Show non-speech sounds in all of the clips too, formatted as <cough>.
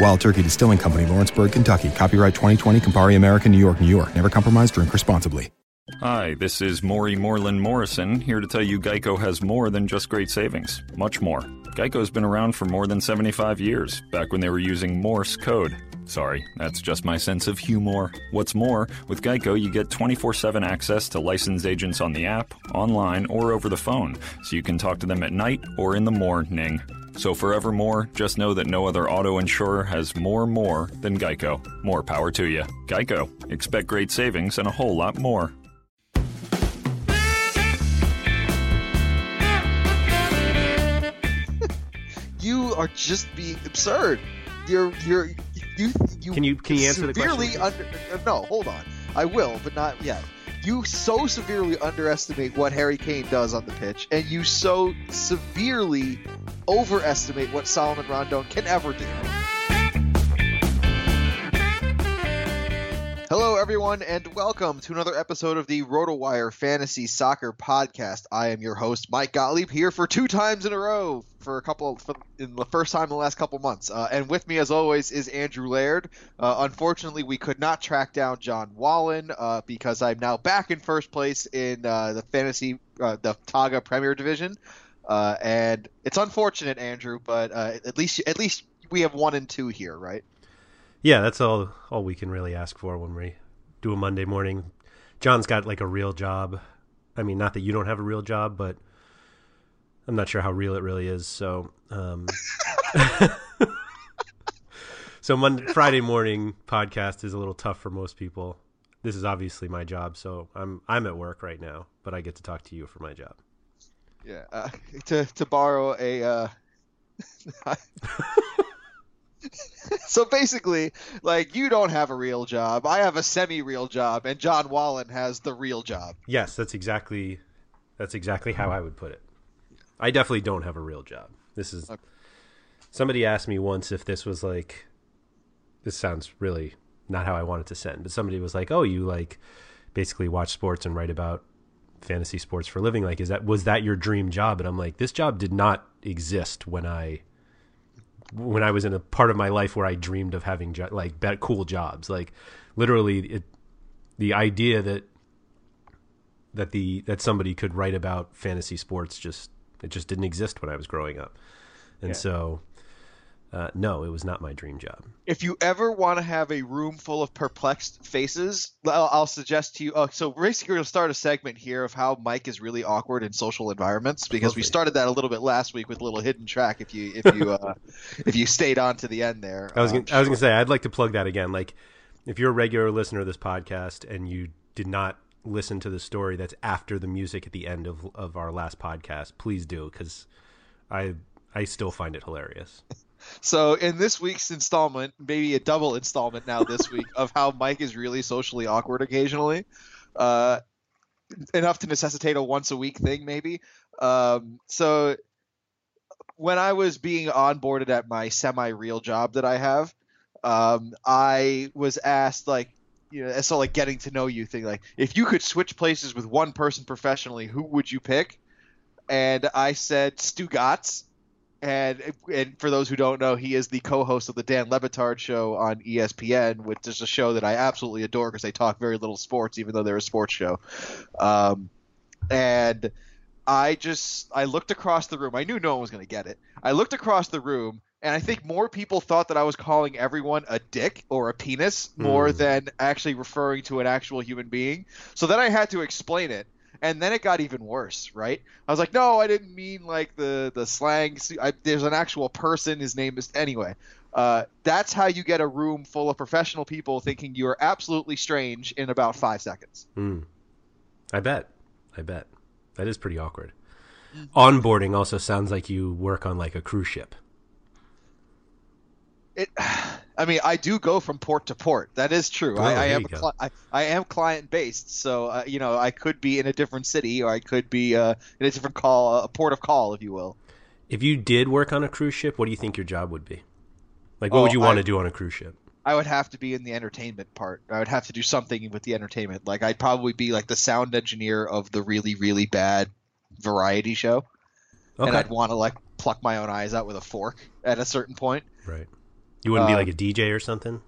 Wild Turkey Distilling Company, Lawrenceburg, Kentucky. Copyright 2020, Campari American, New York, New York. Never compromise, drink responsibly. Hi, this is Maury Moreland Morrison, here to tell you Geico has more than just great savings. Much more. Geico's been around for more than 75 years, back when they were using Morse code. Sorry, that's just my sense of humor. What's more, with Geico, you get 24 7 access to licensed agents on the app, online, or over the phone, so you can talk to them at night or in the morning. So, forevermore, just know that no other auto insurer has more more than Geico. More power to you. Geico. Expect great savings and a whole lot more. <laughs> you are just being absurd. You're you're you you Can you- can you answer the severely question? under uh, no hold on I will but not yet. You so severely underestimate what Harry Kane does on the pitch, and you so severely overestimate what Salomon Rondon can ever do. Hello, everyone, and welcome to another episode of the RotoWire Fantasy Soccer Podcast. I am your host, Mike Gottlieb, here for two times in a row for a couple for, in the first time in the last couple months. Uh, and with me, as always, is Andrew Laird. Uh, unfortunately, we could not track down John Wallen uh, because I'm now back in first place in uh, the fantasy, uh, the Togga Premier Division. Uh, and it's unfortunate, Andrew, but at least at least we have one and two here, right? Yeah, that's all all we can really ask for when we do a Monday morning. John's got like a real job. I mean, not that you don't have a real job, but I'm not sure how real it really is. So, um, <laughs> so Monday, Friday morning podcast is a little tough for most people. This is obviously my job, so I'm I'm at work right now, but I get to talk to you for my job. Yeah. Uh, to to borrow a. Uh... <laughs> so basically, like you don't have a real job, I have a semi-real job, and John Wallen has the real job. Yes, that's exactly that's exactly how I would put it. I definitely don't have a real job. This is Okay. somebody asked me once if this was like this sounds really not how I wanted to send, but somebody was like, "Oh, you like basically watch sports and write about fantasy sports for a living. Like, is that was that your dream job?" And I'm like, "This job did not exist when I when I was in a part of my life where I dreamed of having jo- like cool jobs. Like, literally, it the idea that that the that somebody could write about fantasy sports just it just didn't exist when I was growing up, and so Uh, no, it was not my dream job. If you ever want to have a room full of perplexed faces, I'll, I'll suggest to you. Oh, so basically, we're going to start a segment here of how Mike is really awkward in social environments because we started that a little bit last week with a little hidden track. If you if you uh, <laughs> if you stayed on to the end there, I was Um, gonna, I was going to say I'd like to plug that again. Like, if you're a regular listener of this podcast and you did not listen to the story that's after the music at the end of of our last podcast, please do because I I still find it hilarious. <laughs> So in this week's installment, maybe a double installment now this <laughs> week of how Mike is really socially awkward occasionally, uh, enough to necessitate a once a week thing maybe. Um, so when I was being onboarded at my semi-real job that I have, um, I was asked like, you know, so like getting to know you thing like, if you could switch places with one person professionally, who would you pick? And I said Stugotz and and for those who don't know, he is the co-host of the Dan Le Batard show on ESPN, which is a show that I absolutely adore because they talk very little sports, even though they're a sports show. Um, and I just I looked across the room. I knew no one was going to get it. I looked across the room, and I think more people thought that I was calling everyone a dick or a penis more Mm. than actually referring to an actual human being. So then I had to explain it. And then it got even worse, right? I was like, "No, I didn't mean like the the slang. I, there's an actual person. His name is anyway." Uh, that's how you get a room full of professional people thinking you are absolutely strange in about five seconds. Hmm. I bet. I bet. That is pretty awkward. Onboarding also sounds like you work on like a cruise ship. It, <sighs> I mean, I do go from port to port. That is true. Oh, I, I am a cli- I, I am client based, so uh, you know I could be in a different city or I could be uh, in a different call, a port of call, if you will. If you did work on a cruise ship, what do you think your job would be? Like, what Oh, would you want I- to do on a cruise ship? I would have to be in the entertainment part. I would have to do something with the entertainment. Like I'd probably be like the sound engineer of the really really bad variety show, okay. and I'd want to like pluck my own eyes out with a fork at a certain point. right. You wouldn't be Um, like a DJ or something.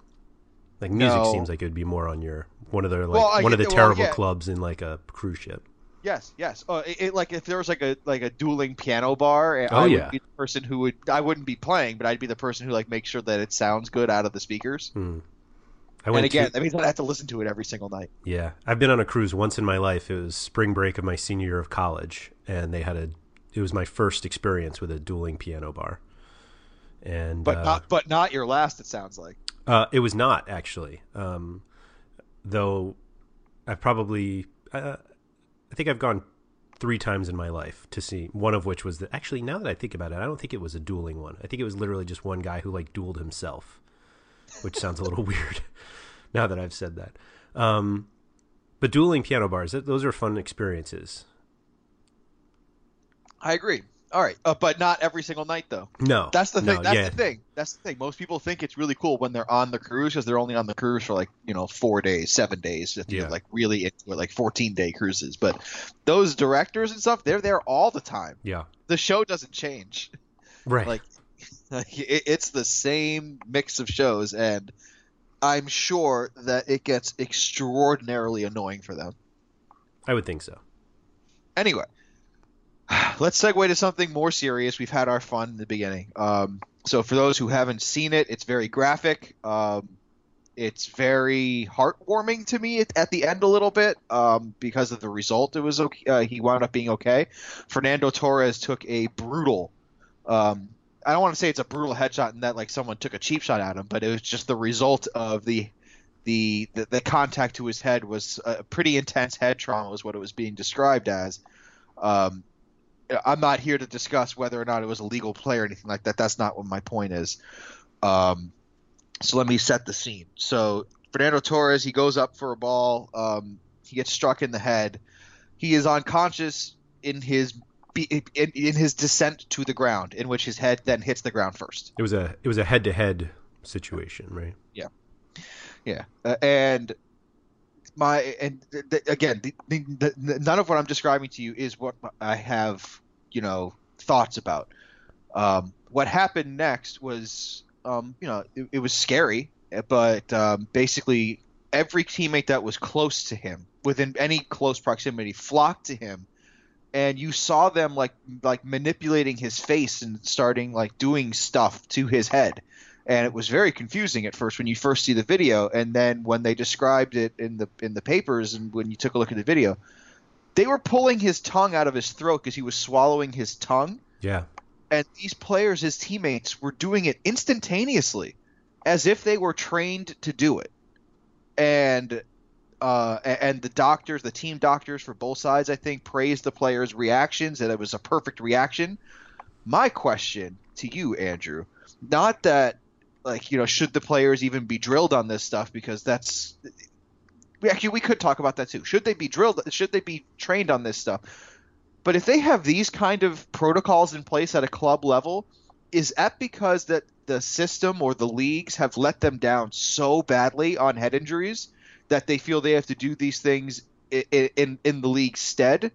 Like music no. seems like it would be more on your one of the like Well, one of the well, terrible yeah. clubs in like a cruise ship. Yes, yes. Uh, it, it- like if there was like a like a dueling piano bar, Oh, I yeah. would be the person who would I wouldn't be playing, but I'd be the person who like makes sure that it sounds good out of the speakers. Hmm. I And went again, to, that means I have to listen to it every single night. yeah, I've been on a cruise once in my life. It was spring break of my senior year of college, and they had a. It was my first experience with a dueling piano bar, and But uh, not but not your last. It sounds like. Uh, it was not actually, um, though. I probably, uh, I think I've gone three times in my life to see. One of which was that actually, now that I think about it, I don't think it was a dueling one. I think it was literally just one guy who like dueled himself, which sounds a little <laughs> weird. <laughs> Now that I've said that, um, but dueling piano bars, those are fun experiences. I agree. All right, uh, but not every single night though. No, That's the no, thing. That's yeah, the thing. That's the thing. Most people think it's really cool when they're on the cruise because they're only on the cruise for like you know four days, seven days. If you're like really into it, like fourteen day cruises. But those directors and stuff, they're there all the time. yeah, The show doesn't change. <laughs> right. Like, <laughs> like it, it's the same mix of shows, and I'm sure that it gets extraordinarily annoying for them. I would think so. Anyway, <sighs> let's segue to something more serious. We've had our fun in the beginning. Um, so, for those who haven't seen it, it's very graphic. Um, it's very heartwarming to me at, at the end a little bit um, because of the result. It was okay. Uh, he wound up being okay. Fernando Torres took a brutal. Um, I don't want to say it's a brutal headshot in that like someone took a cheap shot at him, but it was just the result of the the the, the contact to his head was a pretty intense head trauma was what it was being described as. Um, I'm not here to discuss whether or not it was a legal play or anything like that. That's not what my point is. Um, so let me set the scene. So Fernando Torres, he goes up for a ball. Um, he gets struck in the head. He is unconscious in his in, in his descent to the ground, in which his head then hits the ground first. It was a it was a head to head situation, right? Yeah, uh, and my and th- th- again, the, the, the, none of what I'm describing to you is what I have, you know, thoughts about. Um, what happened next was, um, you know, it, it was scary, but um, basically every teammate that was close to him, within any close proximity, flocked to him and you saw them like like manipulating his face and starting like doing stuff to his head and it was very confusing at first when you first see the video and then when they described it in the in the papers and when you took a look at the video they were pulling his tongue out of his throat because he was swallowing his tongue. Yeah. and these players his teammates were doing it instantaneously as if they were trained to do it. And uh, and the doctors the team doctors for both sides i think praised the players reactions that it was a perfect reaction. My question to you andrew not that like you know should the players even be drilled on this stuff because that's we actually we could talk about that too. Should they be drilled should they be trained on this stuff? But if they have these kind of protocols in place at a club level, is that because that the system or the leagues have let them down so badly on head injuries that they feel they have to do these things in in, in the league's stead,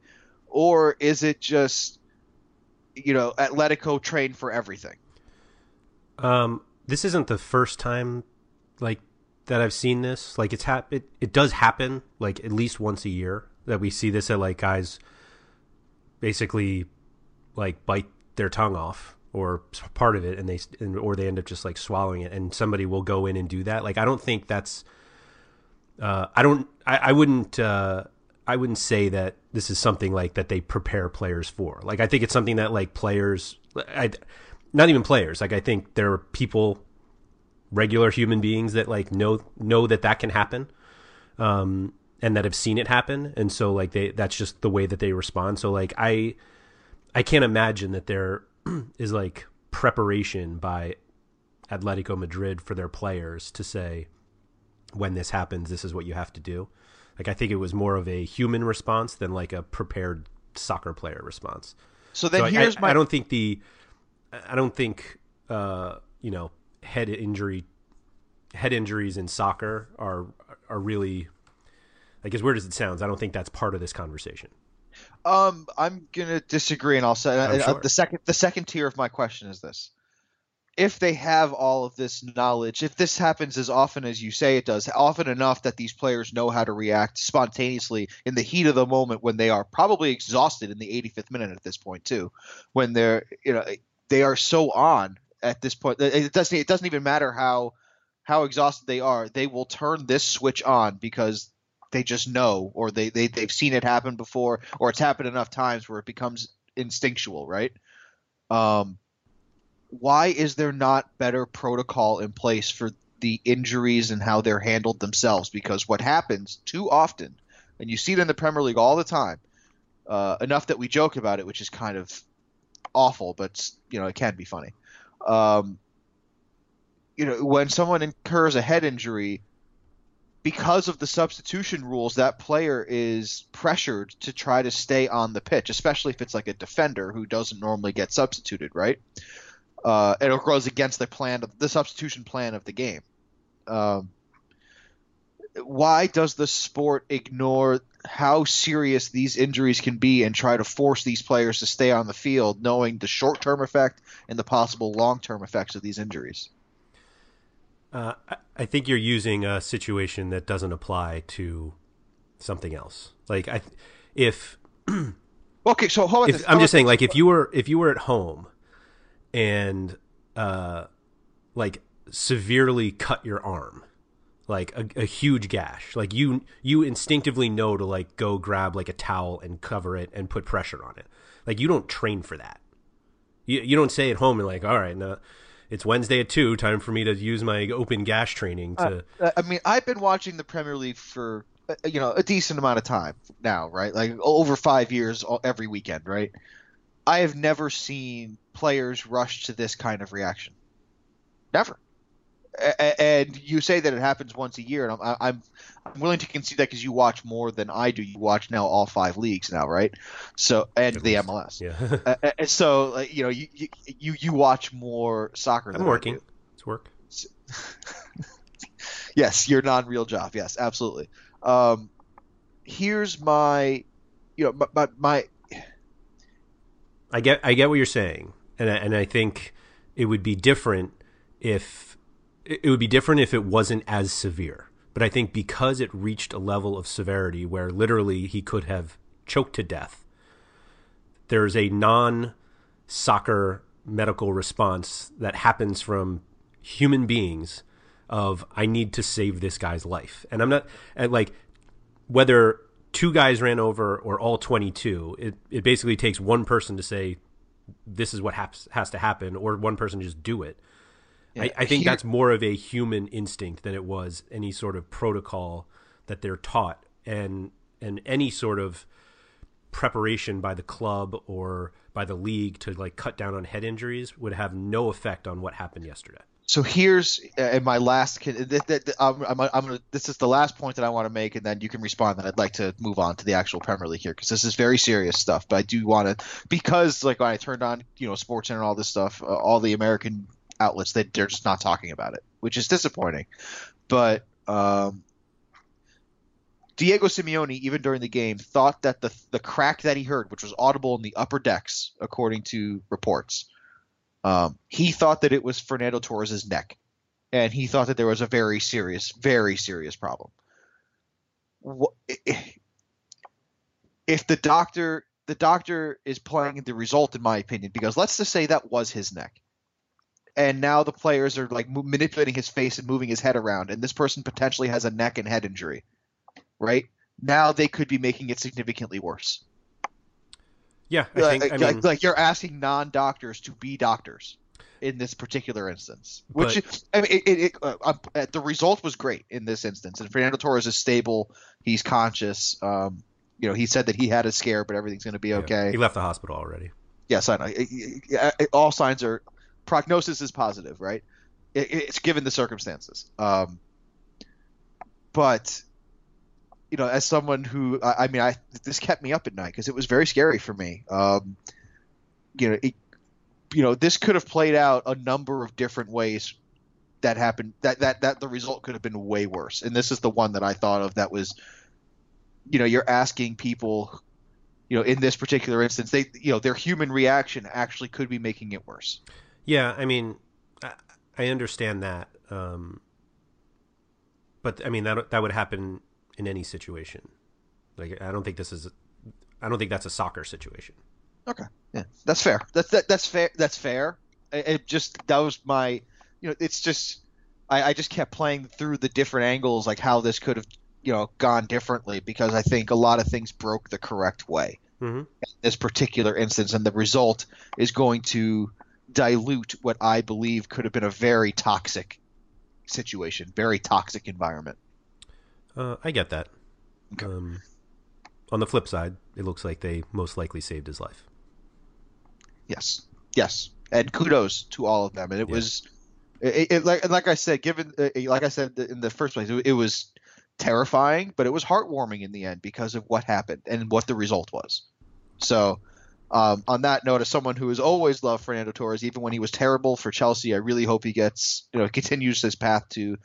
or is it just you know Atletico train for everything? Um, this isn't the first time, like that I've seen this. Like it's hap- it, it does happen like at least once a year that we see this at like guys basically like bite their tongue off or part of it and they and, or they end up just like swallowing it and somebody will go in and do that. Like I don't think that's uh I don't I, I wouldn't uh I wouldn't say that this is something like that they prepare players for. Like I think it's something that like players I not even players. Like I think there are people regular human beings that like know know that that can happen. Um and that have seen it happen and so like they that's just the way that they respond. So like I I can't imagine that there <clears throat> is like preparation by Atletico Madrid for their players to say when this happens this is what you have to do. Like I think it was more of a human response than like a prepared soccer player response. So then So here's I, my I don't think the I don't think uh, you know head injury head injuries in soccer are are really like as weird as it sounds. I don't think that's part of this conversation. Um, I'm gonna disagree, and I'll say Oh, uh, sure. the second the second tier of my question is this: If they have all of this knowledge, if this happens as often as you say it does, often enough that these players know how to react spontaneously in the heat of the moment when they are probably exhausted in the 85th minute at this point too, when they're you know they are so on at this point. It doesn't it doesn't even matter how how exhausted they are, they will turn this switch on because they just know or they, they they've seen it happen before or it's happened enough times where it becomes instinctual right? Um why is there not better protocol in place for the injuries and how they're handled themselves? Because what happens too often and you see it in the Premier League all the time uh, enough that we joke about it which is kind of awful but you know it can be funny um, you know when someone incurs a head injury because of the substitution rules, that player is pressured to try to stay on the pitch, especially if it's like a defender who doesn't normally get substituted, right? Uh, it goes against the plan, of, the substitution plan of the game. Um, why does the sport ignore how serious these injuries can be and try to force these players to stay on the field, knowing the short-term effect and the possible long-term effects of these injuries? Uh, I, think you're using a situation that doesn't apply to something else. Like I, if <clears throat> Okay, so how about if? I'm just saying, like if you were if you were at home and uh, like severely cut your arm, like a, a huge gash, like you you instinctively know to like go grab like a towel and cover it and put pressure on it. Like you don't train for that. You you don't say at home and like, all right, now it's Wednesday at two, time for me to use my open gash training to. Uh, I mean, I've been watching the Premier League for uh, you know a decent amount of time now, right? Like over five years, every weekend, right? I have never seen players rush to this kind of reaction. Never. And you say that it happens once a year, and I'm I'm, I'm willing to concede that because you watch more than I do. You watch now all five leagues now, right? So and the. MLS. yeah, <laughs> Uh, uh, and so like, you know you, you you watch more soccer. I'm than I working. It's work. <laughs> yes, your non-real job. Yes, absolutely. Um, here's my, you know, my, my, my I get I get what you're saying, and I, and I think it would be different if it would be different if it wasn't as severe. But I think because it reached a level of severity where literally he could have choked to death, there's a non soccer medical response that happens from human beings of I need to save this guy's life. And I'm not uh, like whether two guys ran over or all 22, it, it basically takes one person to say this is what has, has to happen or one person just do it. Yeah, I, I, think here, that's more of a human instinct than it was any sort of protocol that they're taught and and any sort of preparation by the club or by the league to like cut down on head injuries would have no effect on what happened yesterday. So here's uh, my last. I'm, I'm, I'm gonna, this is the last point that I want to make, and then you can respond. Then I'd like to move on to the actual Premier League here because this is very serious stuff. But I do want to because like when I turned on you know Sports and all this stuff, uh, all the American outlets they they're just not talking about it, which is disappointing. But um, Diego Simeone, even during the game, thought that the the crack that he heard, which was audible in the upper decks, according to reports, um, he thought that it was Fernando Torres' neck, and he thought that there was a very serious, very serious problem. If the doctor the doctor is playing the result, in my opinion, because let's just say that was his neck, and now the players are like manipulating his face and moving his head around, and this person potentially has a neck and head injury right? Now they could be making it significantly worse. Yeah, I like, think I mean, like you're asking non-doctors to be doctors in this particular instance, which but, I mean, it, it, it uh, uh, the result was great in this instance. And Fernando Torres is stable; he's conscious. Um, you know, he said that he had a scare, but everything's going to be okay. Yeah, he left the hospital already. Yes, I know. all signs are prognosis is positive, right? it's given the circumstances. Um, but you know, as someone who, I, I mean, I this kept me up at night because it was very scary for me. Um, you know, it, you know, this could have played out a number of different ways that happened. That that that the result could have been way worse. And this is the one that I thought of that was, you know, you're asking people, you know, in this particular instance, they, you know, their human reaction actually could be making it worse. Yeah, I mean, I, I understand that. Um, but I mean that that would happen in any situation. Like I don't think this is, I don't think that's a soccer situation. Okay, yeah, that's fair. That's that, that's fair. That's fair. It, it, just that was my, you know, it's just I, I just kept playing through the different angles, like how this could have, you know, gone differently because I think a lot of things broke the correct way mm-hmm. in this particular instance, and the result is going to dilute what I believe could have been a very toxic situation, very toxic environment. Uh, I get that. Okay. Um, on the flip side, it looks like they most likely saved his life. Yes, yes, and kudos to all of them. And it yeah. was, it, it, like like I said, given uh, like I said in the first place, it, it was terrifying, but it was heartwarming in the end because of what happened and what the result was. So, um, on that note, as someone who has always loved Fernando Torres, even when he was terrible for Chelsea, I really hope he gets you know <laughs> continues his path to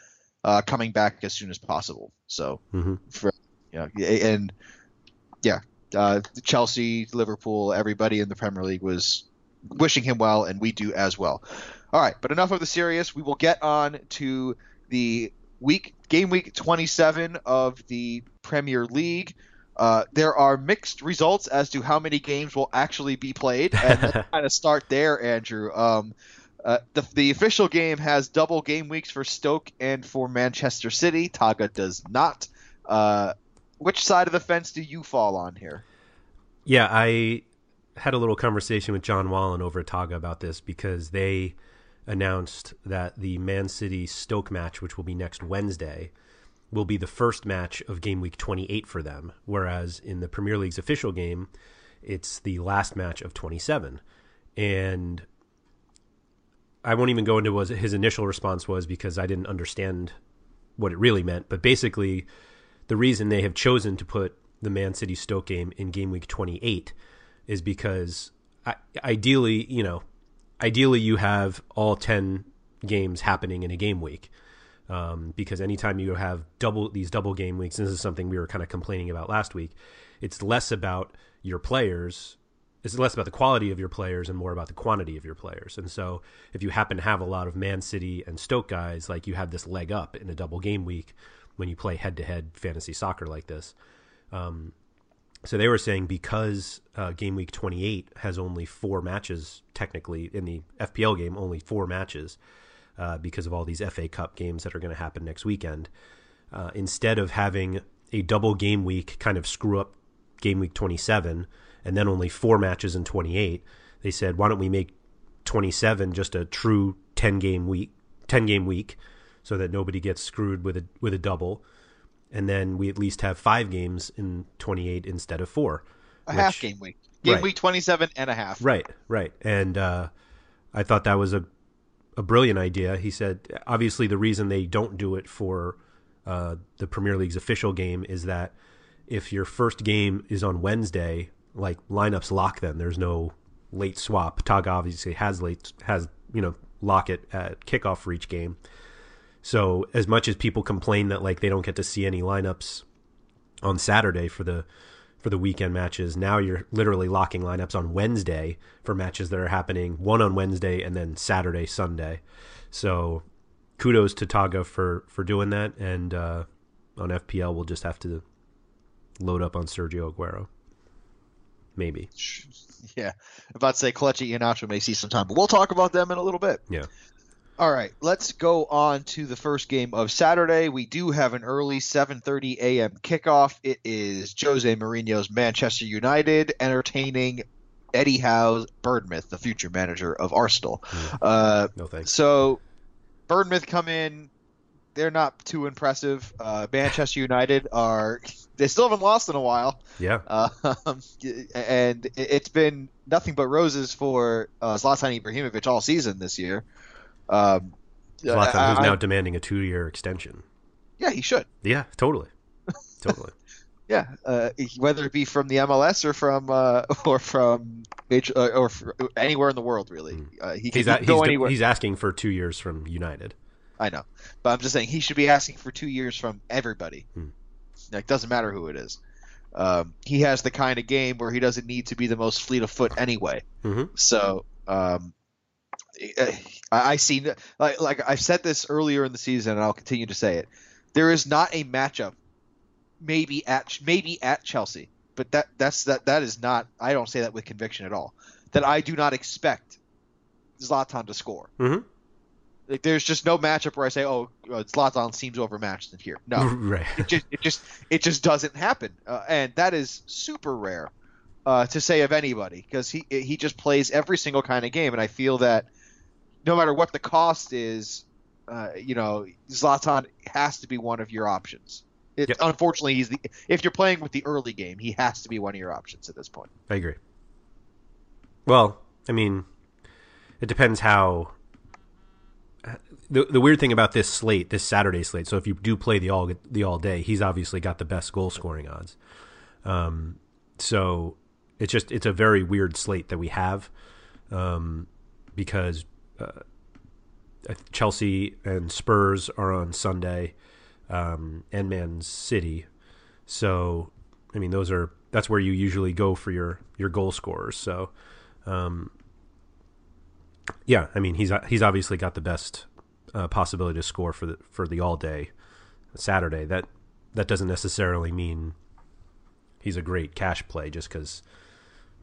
uh, coming back as soon as possible. So, mm-hmm. for, you know, and yeah, uh, Chelsea, Liverpool, everybody in the Premier League was wishing him well, and we do as well. All right, but enough of the serious. We will get on to the week game week 27 of the Premier League. Uh, there are mixed results as to how many games will actually be played, and let's <laughs> kind of start there, Andrew. Um, uh, the, the official game has double game weeks for Stoke and for Manchester City. Togga does not. Uh, which side of the fence do you fall on here? Yeah, I had a little conversation with John Wallen over at Togga about this because they announced that the Man City Stoke match, which will be next Wednesday, will be the first match of game week 28 for them, whereas in the Premier League's official game, it's the last match of 27. And I won't even go into what his initial response was because I didn't understand what it really meant. But basically, the reason they have chosen to put the Man City Stoke game in game week 28 is because ideally, you know, ideally you have all 10 games happening in a game week. Um, because anytime you have double these double game weeks, this is something we were kind of complaining about last week. It's less about your players it's less about the quality of your players and more about the quantity of your players. And so, if you happen to have a lot of Man City and Stoke guys, like you have this leg up in a double game week when you play head to head fantasy soccer like this. Um, So they were saying because uh, game week 28 has only four matches, technically in the FPL game, only four matches uh, because of all these FA Cup games that are going to happen next weekend. Uh, instead of having a double game week kind of screw up game week 27 and then only four matches in 28, they said, why don't we make 27 just a true 10 game week, 10 game week, so that nobody gets screwed with a with a double, and then we at least have five games in 28 instead of four. A half game week, game Right. week 27 and a half. Right, right. And uh, I thought that was a a brilliant idea. He said, obviously, the reason they don't do it for uh, the Premier League's official game is that if your first game is on Wednesday, like lineups lock then. There's no late swap. Togga obviously has late has you know lock it at kickoff for each game. So as much as people complain that like they don't get to see any lineups on Saturday for the for the weekend matches. Now you're literally locking lineups on Wednesday for matches that are happening one on Wednesday and then Saturday, Sunday. So kudos to Togga for for doing that. And uh, on FPL, we'll just have to load up on Sergio Aguero. Maybe. <laughs> Yeah, about to say Kelechi Iheanacho may see some time, but we'll talk about them in a little bit. Yeah. All right, let's go on to the first game of Saturday. We do have an early 7:30 a.m. kickoff. It is Jose Mourinho's Manchester United entertaining Eddie Howe's Bournemouth, the future manager of Arsenal. Uh, No thanks. so Bournemouth come in. They're not too impressive. Uh, Manchester United are. They still haven't lost in a while. Yeah. Um, <laughs> and it- it's been nothing but roses for uh, Zlatan Ibrahimovic all season this year. Um, Zlatan, I- who's I- now demanding a two year extension. yeah, he should. Yeah, totally. Totally. <laughs> Yeah, uh, whether it be from the MLS or from uh, or from major, uh, or anywhere in the world, really, uh, he can, he's, he a, go he's, anywhere. he's asking for two years from United. I know, but I'm just saying he should be asking for two years from everybody. Hmm. Like, doesn't matter who it is. Um, he has the kind of game where he doesn't need to be the most fleet of foot anyway. Mhm. So, um, I, I see like like I've said this earlier in the season, and I'll continue to say it. There is not a matchup, maybe at maybe at Chelsea, but that that's that that is not. I don't say that with conviction at all. That I do not expect Zlatan to score. Mhm. Like there's just no matchup where I say, "Oh, uh, Zlatan seems overmatched in here." No, <laughs> right. it just it just it just doesn't happen, uh, and that is super rare uh, to say of anybody because he he just plays every single kind of game, and I feel that no matter what the cost is, uh, you know, Zlatan has to be one of your options. It, Yep. Unfortunately, he's the if you're playing with the early game, he has to be one of your options at this point. I agree. Well, I mean, it depends how. The, the weird thing about this slate, this Saturday slate, so if you do play the all the all day, he's obviously got the best goal scoring odds. Um, so it's just it's a very weird slate that we have, um, because Chelsea and Spurs are on Sunday, um, and Man City. So, I mean, those are that's where you usually go for your your goal scorers. So, um, yeah, I mean, he's he's obviously got the best uh, possibility to score for the for the all day Saturday. That that doesn't necessarily mean he's a great cash play just because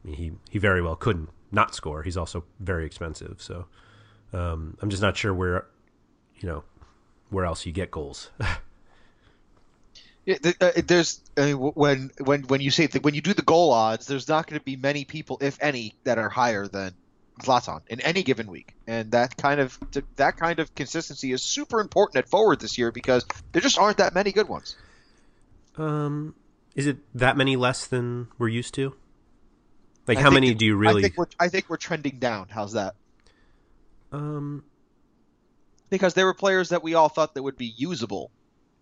I mean, he he very well couldn't not score. He's also very expensive. So, um, I'm just not sure where you know where else you get goals. <laughs> Yeah, uh, there's I mean, when when when you say th- when you do the goal odds, there's not going to be many people, if any, that are higher than Zlatan in any given week, and that kind of that kind of consistency is super important at forward this year because there just aren't that many good ones. Um, is it that many less than we're used to? Like, I how many do you I really? think we're I think we're trending down. How's that? Um, Because there were players that we all thought that would be usable,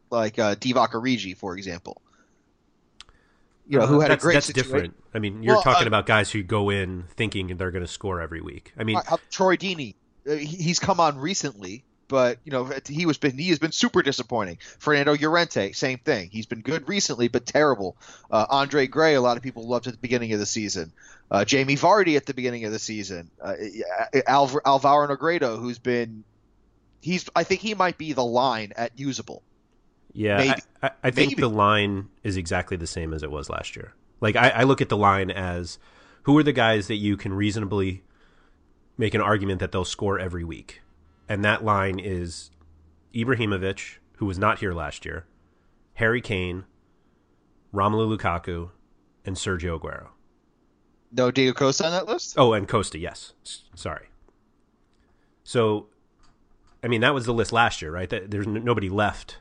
like uh, Divock Origi, for example. You know, who uh, had a great that's situation. different. I mean, you're Well, talking uh, about guys who go in thinking they're going to score every week. I mean, Uh, uh, Troy Deeney, uh, he's come on recently, but you know he was been he has been super disappointing. Fernando Llorente, same thing. He's been good recently, but terrible. Uh, Andre Gray, a lot of people loved at the beginning of the season. Uh, Jamie Vardy at the beginning of the season. Uh, Alv- Alvaro Negredo, who's been he's I think he might be the line at usable. yeah, maybe. I, I, I think Maybe. the line is exactly the same as it was last year. Like I, I look at the line as who are the guys that you can reasonably make an argument that they'll score every week, and that line is Ibrahimovic, who was not here last year, Harry Kane, Romelu Lukaku, and Sergio Aguero. No Diego Costa on that list. Oh, and Costa, yes. Sorry. So, I mean, that was the list last year, right? That, there's n- nobody left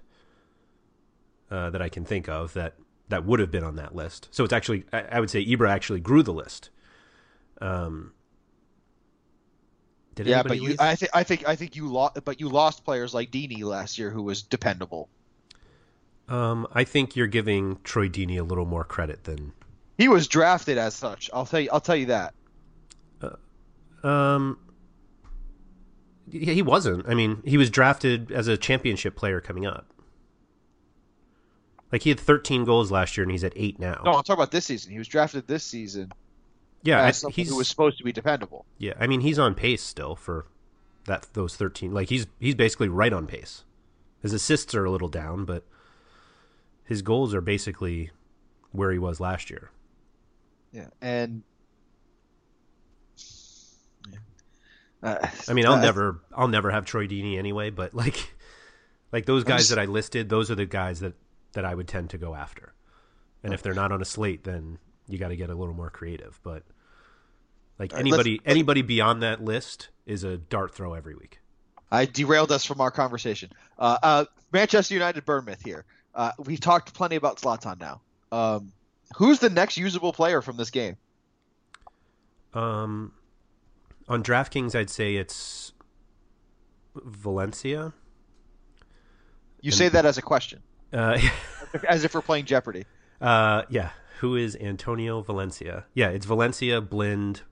uh, that I can think of that that would have been on that list. So it's actually, I, I would say, Ibra actually grew the list. Um, did Yeah, but you, leave? I think I think I think you lost, but you lost players like Deeney last year, who was dependable. um, I think you're giving Troy Deeney a little more credit than. He was drafted as such. I'll tell you. I'll tell you that. Um, yeah, he wasn't. I mean, he was drafted as a championship player coming up. Like he had 13 goals last year, and he's at eight now. No, I'm talking about this season. He was drafted this season yeah, I, as someone he's who was supposed to be dependable. yeah. I mean, he's on pace still for that those 13. Like he's he's basically right on pace. His assists are a little down, but his goals are basically where he was last year. Yeah, and yeah. Uh, I mean, I'll uh, never I'll never have Troy Deeney anyway, but like <laughs> like those guys just- that I listed, those are the guys that that I would tend to go after. And if they're not on a slate, then you got to get a little more creative. But like right, let's- anybody anybody beyond that list is a dart throw every week. I derailed us from our conversation. Uh, uh, Manchester United, Bournemouth here. Uh, we've talked plenty about Zlatan now. Um, who's the next usable player from this game? Um, on DraftKings, I'd say it's Valencia. You say that as a question, Uh, <laughs> as if we're playing Jeopardy. uh, yeah. Who is Antonio Valencia? Yeah, it's Valencia, Blind,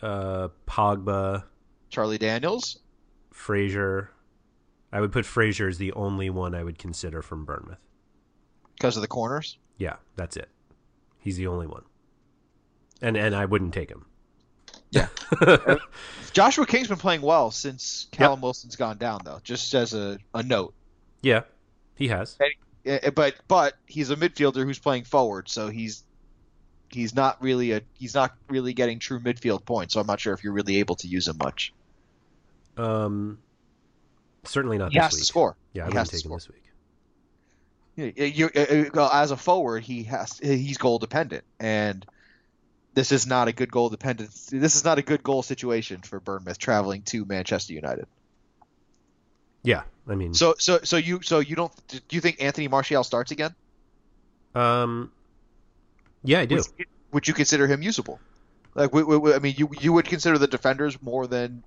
uh, Pogba, Charlie Daniels. Fraser. I would put Fraser as the only one I would consider from Bournemouth. because of the corners. Yeah, that's it. He's the only one. And and I wouldn't take him. Yeah. <laughs> Joshua King's been playing well since Callum Wilson's gone down, though. Just as a, a note, yeah, he has. Eh, but but he's a midfielder who's playing forward, so he's he's not really a he's not really getting true midfield points. So I'm not sure if you're really able to use him much. Um, certainly not He this has week. to score. Yeah, I He wouldn't has to take him this week. Yeah, you, uh, as a forward, he has he's goal dependent, and this is not a good goal dependent. This is not a good goal situation for Bournemouth traveling to Manchester United. Yeah, I mean, So so so you so you don't do you think Anthony Martial starts again? um, yeah, I do. Would, you- would you consider him usable? Like, I mean, you you would consider the defenders more than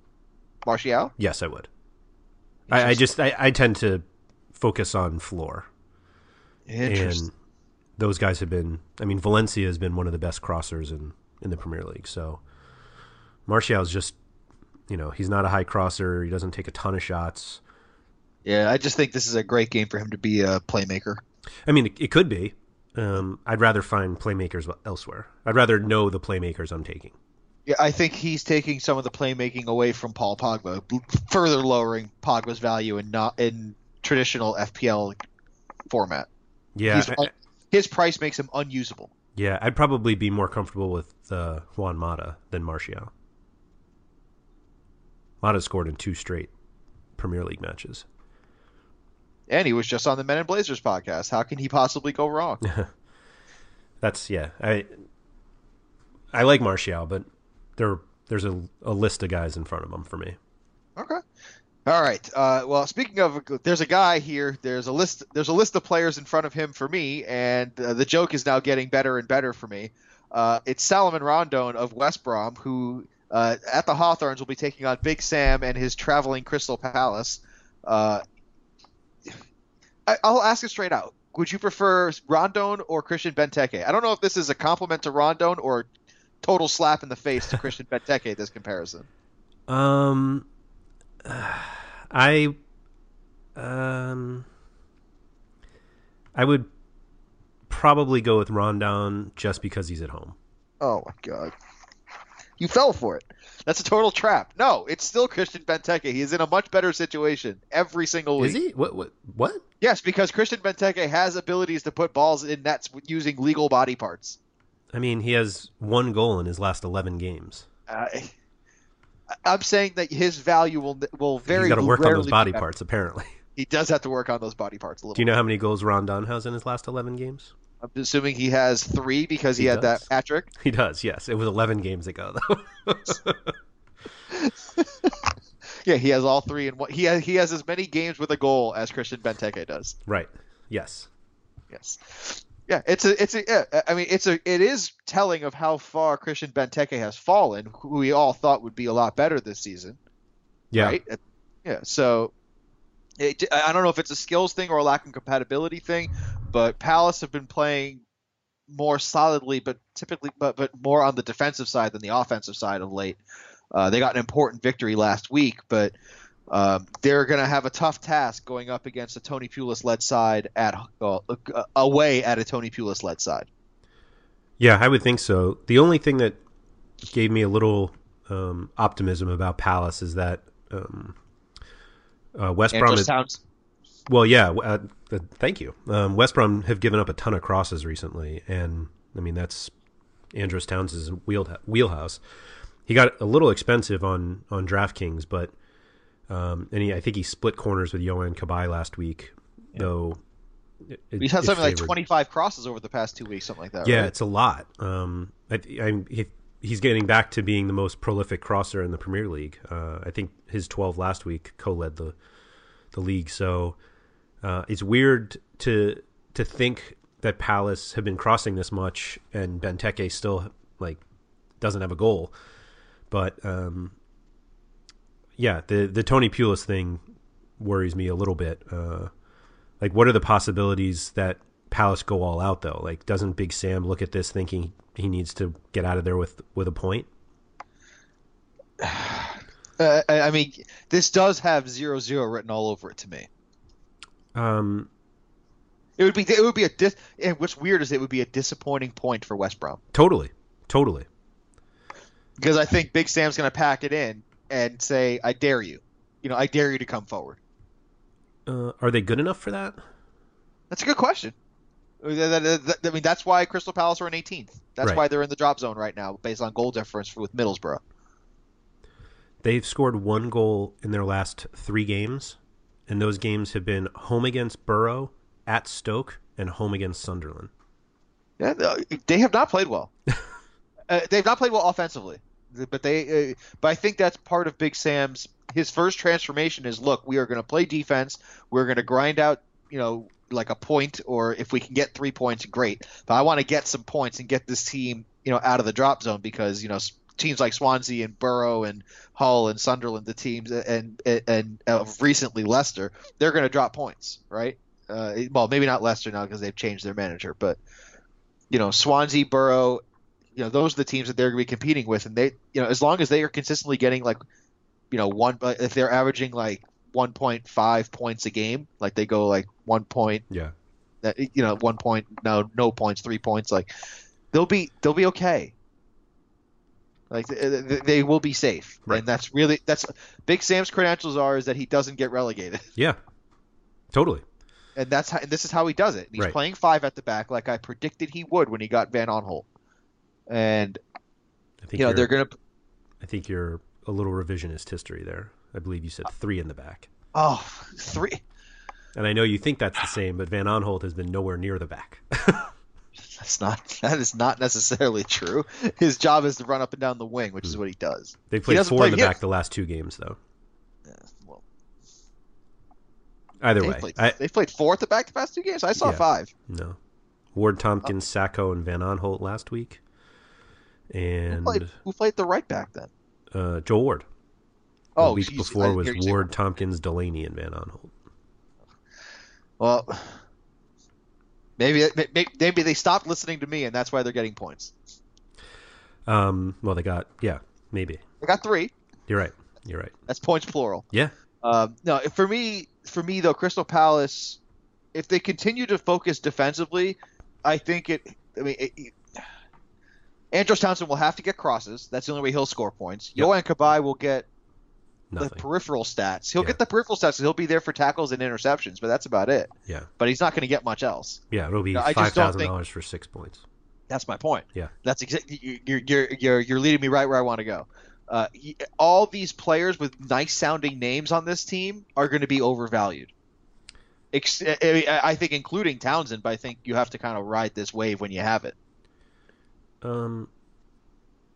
Martial? Yes, I would. I, I just I, I tend to focus on floor. And those guys have been. I mean, Valencia has been one of the best crossers in in the Premier League. So Martial's just, you know, he's not a high crosser. He doesn't take a ton of shots. Yeah, I just think this is a great game for him to be a playmaker. I mean, it, it could be. Um, I'd rather find playmakers elsewhere. I'd rather know the playmakers I'm taking. Yeah, I think he's taking some of the playmaking away from Paul Pogba, further lowering Pogba's value in not in traditional FPL format. Yeah, un- his price makes him unusable. yeah. I'd probably be more comfortable with uh, Juan Mata than Martial. Mata scored in two straight Premier League matches. And he was just on the Men in Blazers podcast. How can he possibly go wrong? <laughs> That's yeah. I I like Martial, but there there's a, a list of guys in front of him for me. Okay. All right. Uh, well, speaking of, there's a guy here. There's a list. There's a list of players in front of him for me, and uh, the joke is now getting better and better for me. Uh, it's Salomon Rondon of West Brom, who uh, at the Hawthorns will be taking on Big Sam and his traveling Crystal Palace. Uh, I, I'll ask it straight out. Would you prefer Rondon or Christian Benteke? I don't know if this is a compliment to Rondon or total slap in the face to <laughs> Christian Benteke. This comparison. Um, I um I would probably go with Rondon just because he's at home. Oh my god. You fell for it. That's a total trap. No, it's still Christian Benteke. He is in a much better situation every single week. Is he? What? What? What? Yes, because Christian Benteke has abilities to put balls in nets using legal body parts. I mean, he has one goal in his last eleven games. Uh, I'm saying that his value will will very. He's got to work on those body parts, apparently. <laughs> He does have to work on those body parts a little. Do you know how many goals Rondon has in his last eleven games? I'm assuming he has three because he, He had does. that hat trick. <laughs> He does. Yes, it was eleven games ago though. <laughs> Yeah, he has all three, and one. He has he has as many games with a goal as Christian Benteke does. right. Yes. Yes. Yeah, it's a it's a yeah, I mean it's a it is telling of how far Christian Benteke has fallen, who we all thought would be a lot better this season. Yeah. Right? Yeah. So it, I don't know if it's a skills thing or a lack of compatibility thing, but Palace have been playing more solidly, but typically, but but more on the defensive side than the offensive side of late. Uh, they got an important victory last week, but um, they're going to have a tough task going up against a Tony Pulis led side at uh, away at a Tony Pulis led side. Yeah, I would think so. The only thing that gave me a little um, optimism about Palace is that um, uh, West Brom. Andros had- Well, yeah. Uh, uh, thank you. Um, West Brom have given up a ton of crosses recently, and I mean that's Andros Townsend's wheelhouse. He got a little expensive on on DraftKings, but um, and he, I think he split corners with Yohan Cabaye last week, though. it- he's had it something like 25 crosses over the past two weeks, something like that. yeah, right? it's a lot. Um, I, I'm, he, he's getting back to being the most prolific crosser in the Premier League. Uh, I think his 12 last week co-led the the league. So uh, it's weird to to think that Palace have been crossing this much and Benteke still like doesn't have a goal. But um, yeah, the the Tony Pulis thing worries me a little bit. Uh, like, what are the possibilities that Palace go all out though? Like, doesn't Big Sam look at this thinking he needs to get out of there with with a point? <sighs> Uh, I I mean, this does have zero zero written all over it to me. Um, It would be it would be a dis, and what's weird is it would be a disappointing point for West Brom totally, totally. because I think Big Sam's going to pack it in and say, "I dare you," you know, "I dare you to come forward." Uh, are they good enough for that? That's a good question. I mean, that's why Crystal Palace are in 18th. That's Right. why they're in the drop zone right now, based on goal difference with Middlesbrough. They've scored one goal in their last three games, and those games have been home against Borough, at Stoke, and home against Sunderland. Yeah, they- they have not played well. <laughs> uh, they've not played well offensively, but they. Uh, but I think that's part of Big Sam's. His first transformation is: look, we are going to play defense. We're going to grind out, you know, like a point, or if we can get three points, great. But I want to get some points and get this team, you know, out of the drop zone because you know teams like Swansea and Borough and Hull and Sunderland, the teams, and and, and uh, recently Leicester, they're going to drop points, right? Uh, well, maybe not Leicester now because they've changed their manager, but you know, Swansea, Borough, you know, those are the teams that they're going to be competing with, and they, you know, as long as they are consistently getting like, you know, one, uh, if they're averaging like 1.5 points a game, like they go like one point, Yeah. that you know, one point, no, no points, three points, like they'll be, they'll be okay. Like they will be safe, Right. and that's really that's Big Sam's credentials are is that he doesn't get relegated, <laughs> Yeah. Totally. and that's how, and this is how he does it. He's Right. playing five at the back, like I predicted he would when he got Van Aanholt, and I think you know they're gonna I think you're a little revisionist history there. I believe you said three in the back. oh three And I know you think that's the same, but Van Aanholt has been nowhere near the back. <laughs> that's not that is not necessarily true his job is to run up and down the wing which is hmm. what he does They played four in the back the last two games, though. Yeah, well, Either they way, played, I, they played four at the back the past two games i saw Yeah. five no. Ward uh, Tompkins, Sakho, and Van Aanholt last week, who and played, who played the right back then uh, Joel Ward. The oh week geez, before was Ward, Tompkins, Delaney, and Van Aanholt. well maybe maybe maybe they stopped listening to me and that's why they're getting points Um, well, they got yeah, maybe they got three you're right. You're right. that's points plural Yeah, Um, no, for me, for me though, Crystal Palace, if they continue to focus defensively, I think it. I mean, it, Andros Townsend will have to get crosses. That's the only way he'll score points. Yep. Yohan Cabaye will get the peripheral stats. He'll Yeah. get the peripheral stats. He'll be there for tackles and interceptions, but that's about it. Yeah. But he's not going to get much else. Yeah, it'll be five thousand dollars for six points. That's my point. Yeah. That's exactly you're you're you're you're leading me right where I want to go. Uh, y- all these players with nice sounding names on this team are going to be overvalued. Ex- I I think including Townsend, but I think you have to kind of ride this wave when you have it. Um,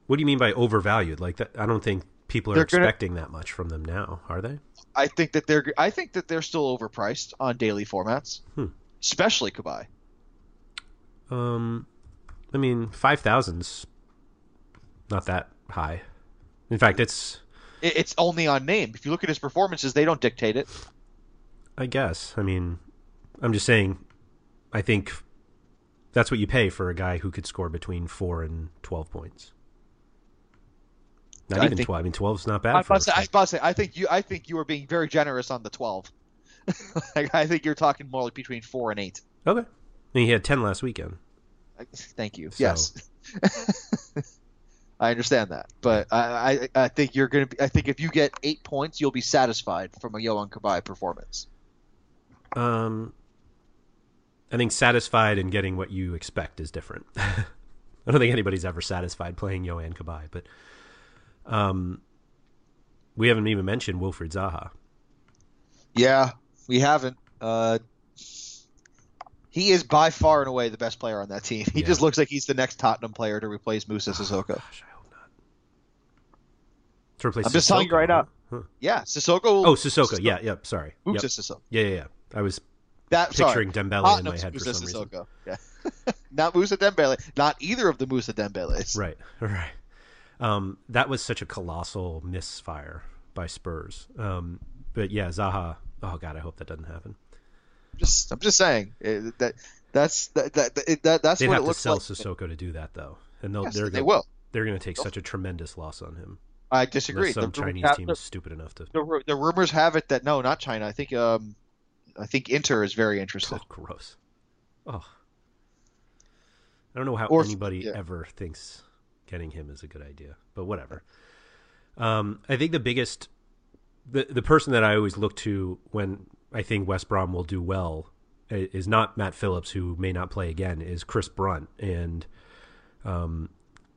what do you mean by overvalued? Like that? I don't think people are They're gonna- expecting that much from them now, are they? I think that they're I think that they're still overpriced on daily formats, Hmm. especially Cabaye. Um, I mean, five thousands, not that high. In fact, it's It's only on name. If you look at his performances, they don't dictate it. I guess. I mean, I'm just saying. I think that's what you pay for a guy who could score between four and twelve points. Not I even think- twelve. I mean, twelve's not bad. I was, about to say, I a- was say, I think you I think you are being very generous on the twelve. <laughs> like, I think you're talking more like between four and eight. okay. Mean, he had ten last weekend. Thank you. So- Yes. <laughs> I understand that, but I, I I think you're gonna be. I think if you get eight points, you'll be satisfied from a Yohan Cabaye performance. Um, I think satisfied and getting what you expect is different. <laughs> I don't think anybody's ever satisfied playing Yohan Cabaye, but um, we haven't even mentioned Wilfred Zaha. Yeah, we haven't. Uh, he is by far and away the best player on that team. <laughs> He Yeah. just looks like he's the next Tottenham player to replace Musa Sissoko. Gosh, I hope not. To replace I'm just telling you Sissoko, right now. huh? Yeah, Sissoko. Oh, Sissoko. Yeah, yep. Sorry. Yep. Sissoko. Yeah, yeah, yeah. I was That picturing sorry. Dembele in my head for Musa some reason. Yeah, <laughs> not Musa Dembele. Not either of the Musa Dembeles. Right, <laughs> right. Um, that was such a colossal misfire by Spurs. Um, but yeah, Zaha. Oh God, I hope that doesn't happen. Just, I'm just saying eh, that that's that that, that, that that's They'd what have it to sell like. Sissoko to do that, though, and they'll Yes, they're they gonna, will. They're going to take such a tremendous loss on him. I disagree. Unless some The- Chinese team is stupid enough to. the, the rumors have it that no, not China. I think um, I think Inter is very interested. Oh, gross. Oh, I don't know how Or- anybody yeah. ever thinks getting him is a good idea, but whatever. Um, I think the biggest, the the person that I always look to when I think West Brom will do well is not Matt Phillips, who may not play again, is Chris Brunt, and um,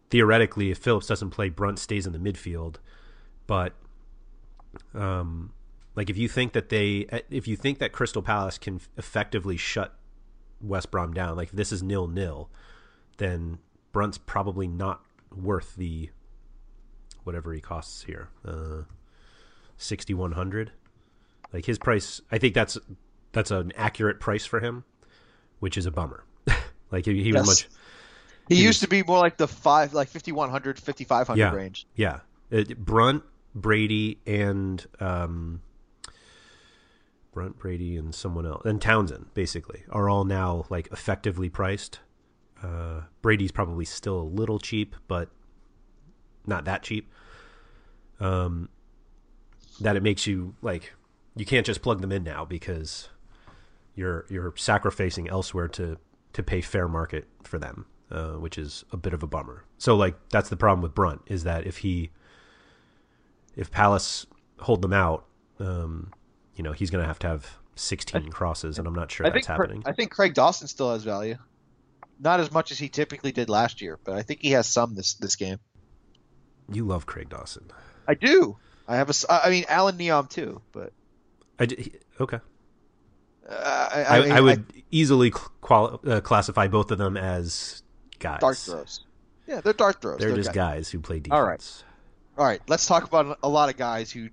theoretically, if Phillips doesn't play, Brunt stays in the midfield, but um, like if you think that they, if you think that Crystal Palace can effectively shut West Brom down, like if this is nil nil, then Brunt's probably not worth the whatever he costs here, uh, sixty one hundred. Like his price, I think that's that's an accurate price for him, which is a bummer. <laughs> like he, he Yes. was much, He, He used was- to be more like the five, like 5100, 5500 Yeah. range. yeah. It, Brunt, Brady, and um, Brunt, Brady, and someone else, and Townsend, basically, are all now like effectively priced. Uh, Brady's probably still a little cheap, but not that cheap. Um, that it makes you like you can't just plug them in now because you're you're sacrificing elsewhere to to pay fair market for them, uh, which is a bit of a bummer. So like that's the problem with Brunt is that if he if Palace hold them out, um, you know he's going to have to have 16 crosses, and I'm not sure I that's think happening. I think Craig Dawson still has value. Not as much as he typically did last year, but I think he has some this this game. you love Craig Dawson. I do. I have a. I mean, Allan Nyom too, but I d- he- okay. uh, I, I, mean, I would easily quali- uh, classify both of them as guys. dart throws. Yeah, they're dart throws. They're just guys. guys who play defense. All right. All right, let's talk about a lot of guys who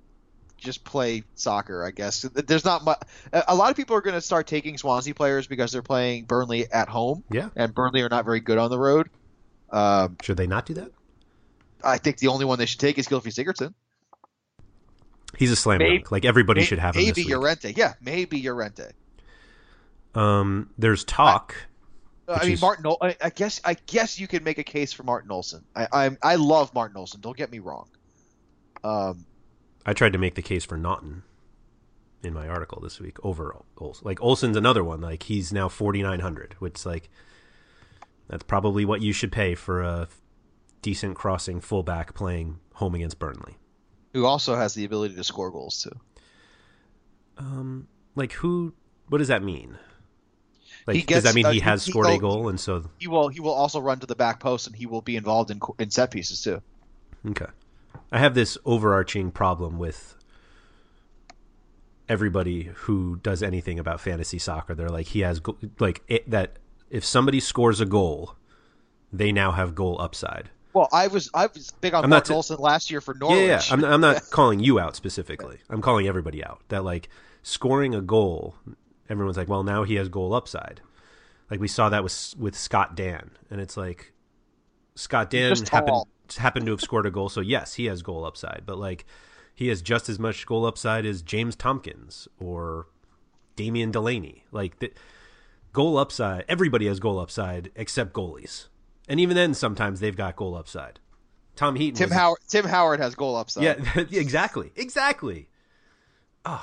just play soccer. I guess there's not much. A lot of people are going to start taking Swansea players because they're playing Burnley at home, Yeah. and Burnley are not very good on the road. Um, Should they not do that? I think the only one they should take is Gylfi Sigurdsson. He's a slam Maybe- dunk. Like everybody May- should have him maybe this week. Llorente. Yeah, maybe Llorente. Um, there's talk. I Which mean, is- Martin. I, I guess. I guess you can make a case for Martin Olsson. I, I I love Martin Olsson. Don't get me wrong. Um, I tried to make the case for Naughton in my article this week over Olsson. Like Olsson's another one. Like he's now 4900, which like that's probably what you should pay for a decent crossing fullback playing home against Burnley. Who also has the ability to score goals too. Um, like who? What does that mean? Like, He does that mean uh, he he- has he- scored oh, a goal, and so He will he will also run to the back post and he will be involved in in set pieces too. Okay. I have this overarching problem with everybody who does anything about fantasy soccer. They're like he has go- like it, that if somebody scores a goal, they now have goal upside. Well, I was I was big on I'm Mark t- Olsson last year for Norwich. Yeah, yeah. I'm, I'm not <laughs> calling you out specifically. I'm calling everybody out. That like scoring a goal, everyone's like, well, now he has goal upside. Like we saw that with with Scott Dann, and it's like Scott Dann happened tall. Happened to have scored a goal, so yes, he has goal upside. But like he has just as much goal upside as James Tompkins or Damian Delaney. Like the goal upside, everybody has goal upside except goalies, and even then, sometimes they've got goal upside. Tom Heaton, Tim was- Howard Tim Howard has goal upside. yeah, <laughs> exactly, exactly. Oh,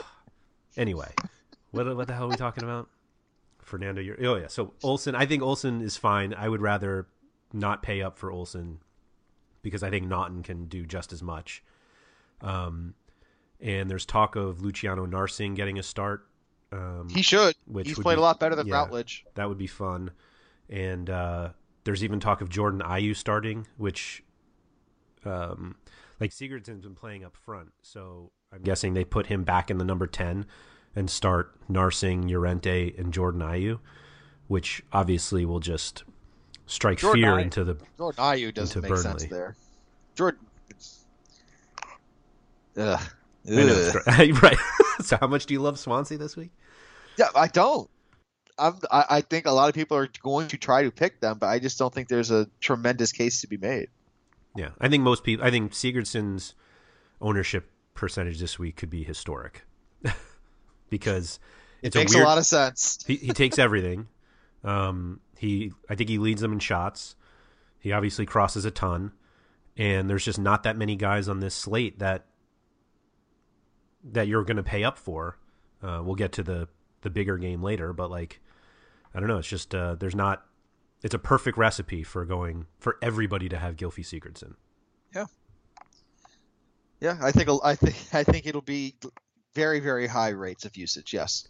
anyway, what what the hell are we talking about? Fernando, you're, oh yeah. So Olsson, I think Olsson is fine. I would rather not pay up for Olsson because I think Naughton can do just as much. Um, and there's talk of Luciano Narsingh getting a start. Um, He should. Which He's played be- a lot better than yeah. Routledge. that would be fun. And uh, there's even talk of Jordan Ayew starting, which, um, like Sigurdsson's been playing up front, so I'm guessing they put him back in the number ten and start Narsingh, Llorente, and Jordan Ayew, which obviously will just strike Jordan fear into the. Jordan Ayew doesn't make sense there. Jordan. Ugh. Ugh. <laughs> right. <laughs> so how much do you love Swansea this week? Yeah, I don't. I'm, I, I think a lot of people are going to try to pick them, but I just don't think there's a tremendous case to be made. Yeah, I think most people. I think Sigurdsson's ownership percentage this week could be historic <laughs> because It makes a, weird, a lot of sense. he, he takes everything. Um, he, I think he leads them in shots. He obviously crosses a ton, and there's just not that many guys on this slate that that you're going to pay up for. Uh, we'll get to the the bigger game later, but like, I don't know. It's just uh, there's not. It's a perfect recipe for going for everybody to have Gylfi Sigurdsson. Yeah. Yeah, I think I think I think it'll be very very high rates of usage. Yes.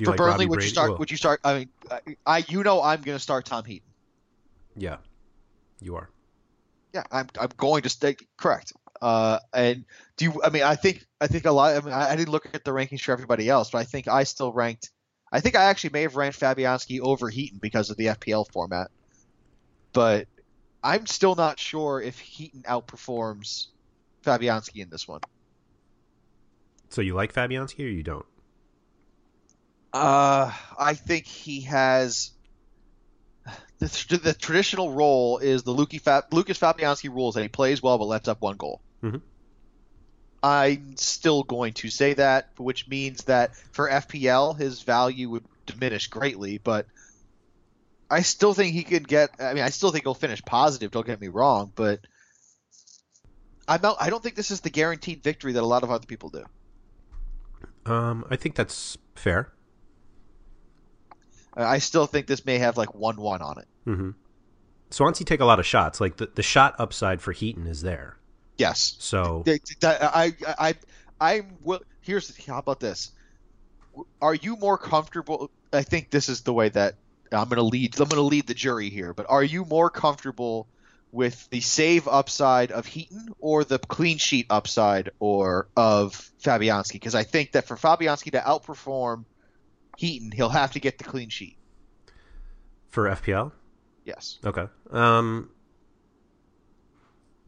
Do For like Burnley, Robbie would you start? Well, Would you start? I mean, I, I you know I'm going to start Tom Heaton. Yeah, you are. Yeah, I'm I'm going to stay correct. Uh, and do you? I mean, I think I think a lot. I mean, I, I didn't look at the rankings for everybody else, but I think I still ranked. I think I actually may have ranked Fabianski over Heaton because of the FPL format. But I'm still not sure if Heaton outperforms Fabianski in this one. So you like Fabianski or you don't? Uh, I think he has. The, th- the traditional role is the Luki Fa- Lucas Fabianski rules that he plays well but lets up one goal. Mhm. I'm still going to say that, which means that for FPL his value would diminish greatly, but I still think he could get. I mean, I still think he'll finish positive. Don't get me wrong, but I'm not, I don't think this is the guaranteed victory that a lot of other people do. Um, I think that's fair. I still think this may have like one one on it. hmm Swansea take a lot of shots. Like the, the shot upside for Heaton is there. Yes. So I, I, I, I'm. Well, here's how about this? Are you more comfortable? I think this is the way that I'm going to lead. I'm going to lead the jury here. But are you more comfortable with the save upside of Heaton or the clean sheet upside or of Fabianski? Because I think that for Fabianski to outperform Heaton, he'll have to get the clean sheet. for FPL, Yes. okay. Um,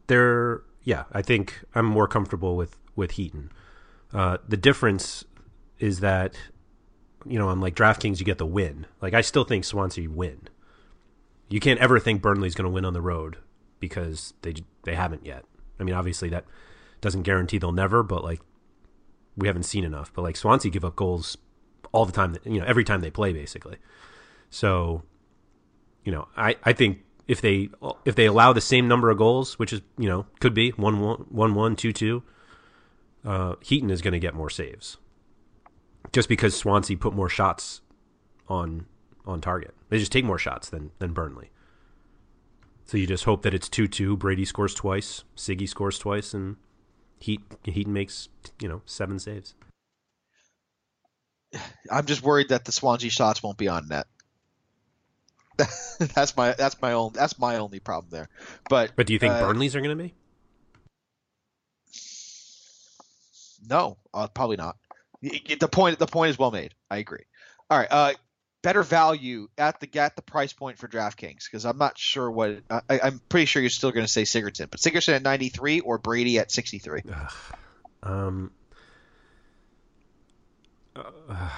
there, yeah, I think I'm more comfortable with with Heaton. Uh, the difference is that you know on like DraftKings you get the win. Like I still think Swansea win. You can't ever think Burnley's going to win on the road because they they haven't yet. I mean, obviously that doesn't guarantee they'll never, but like we haven't seen enough. But like Swansea give up goals all the time. That, You know, every time they play, basically. So, you know, I I think if they if they allow the same number of goals, which is you know could be one one one one two two, uh, Heaton is going to get more saves, just because Swansea put more shots on on target. They just take more shots than than Burnley. So you just hope that it's two two. Brady scores twice, Siggy scores twice, and Heat Heaton makes you know seven saves. I'm just worried that the Swansea shots won't be on net. <laughs> that's my that's my own that's my only problem there. But But do you think uh, Burnley's are going to be? No, uh, probably not. The point the point is well made. I agree. All right, uh, better value at the at the price point for DraftKings because I'm not sure what I, I'm pretty sure you're still going to say Sigurdsson, but Sigurdsson at 93 or Brady at 63. Um. Uh,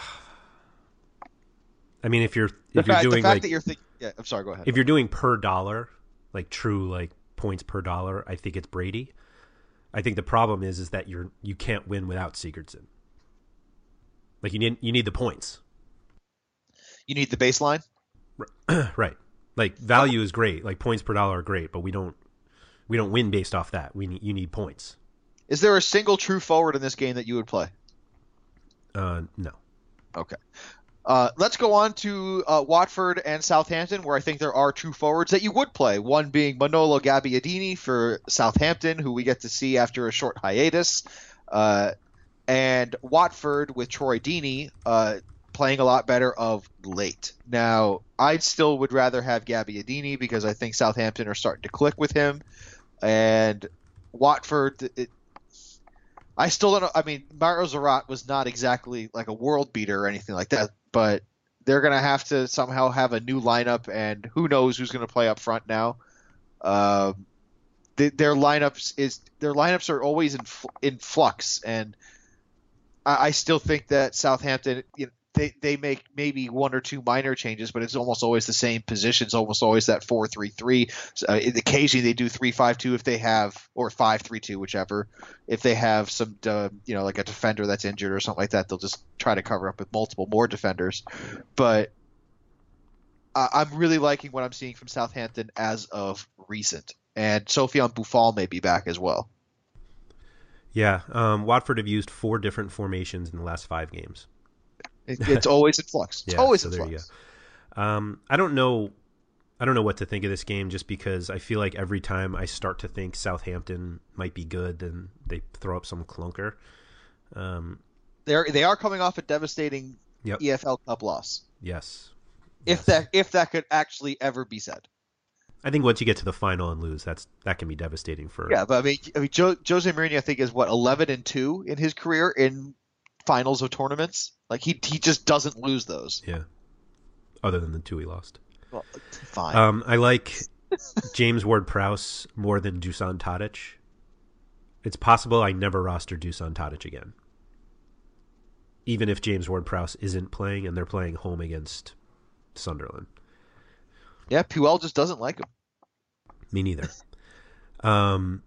I mean, if you're The if you're fact, doing fact like that you're yeah, I'm sorry. Go ahead. if you're doing per dollar, like true like points per dollar, I think it's Brady. I think the problem is is that you're you can't win without Sigurdsson. Like you need you need the points, you need the baseline. <clears throat> right? Like value is great, like points per dollar are great, but we don't we don't win based off that. We need you need points. Is there a single true forward in this game that you would play? Uh, no. Okay. Uh, let's go on to uh, Watford and Southampton, where I think there are two forwards that you would play. One being Manolo Gabbiadini for Southampton, who we get to see after a short hiatus, uh, and Watford with Troy Deeney uh, playing a lot better of late. Now, I still would rather have Gabbiadini because I think Southampton are starting to click with him, and Watford. It, I still don't know. I mean, Mario Zarat was not exactly like a world beater or anything like that, but they're going to have to somehow have a new lineup, and who knows who's going to play up front now. Um, th- their lineups is their lineups are always in in flux, and I, I still think that Southampton, you know, they they make maybe one or two minor changes, but it's almost always the same positions, almost always that four three three. Uh, occasionally they do three five two if they have, or five three two, whichever. If they have some, you know, like a defender that's injured or something like that, they'll just try to cover up with multiple more defenders. But I I'm really liking what I'm seeing from Southampton as of recent, and Sofiane Boufal may be back as well. Yeah, um, Watford have used four different formations in the last five games. It, it's always in flux. It's Yeah, always so in flux. Um, I don't know. I don't know what to think of this game just because I feel like every time I start to think Southampton might be good, then they throw up some clunker. Um, They're they are coming off a devastating Yep. EFL Cup loss. yes. If Yes. that if that could actually ever be said. I think once you get to the final and lose, that's that can be devastating for. Yeah, but I mean, I mean, jo- Jose Mourinho, I think, is what eleven and two in his career in finals of tournaments. Like he he just doesn't lose those. Yeah. Other than the two he lost. Well, fine. Um, I like James Ward Prowse more than Dusan Tadic. It's possible I never roster Dusan Tadic again. Even if James Ward Prowse isn't playing and they're playing home against Sunderland. yeah, Puel just doesn't like him. Me neither. um,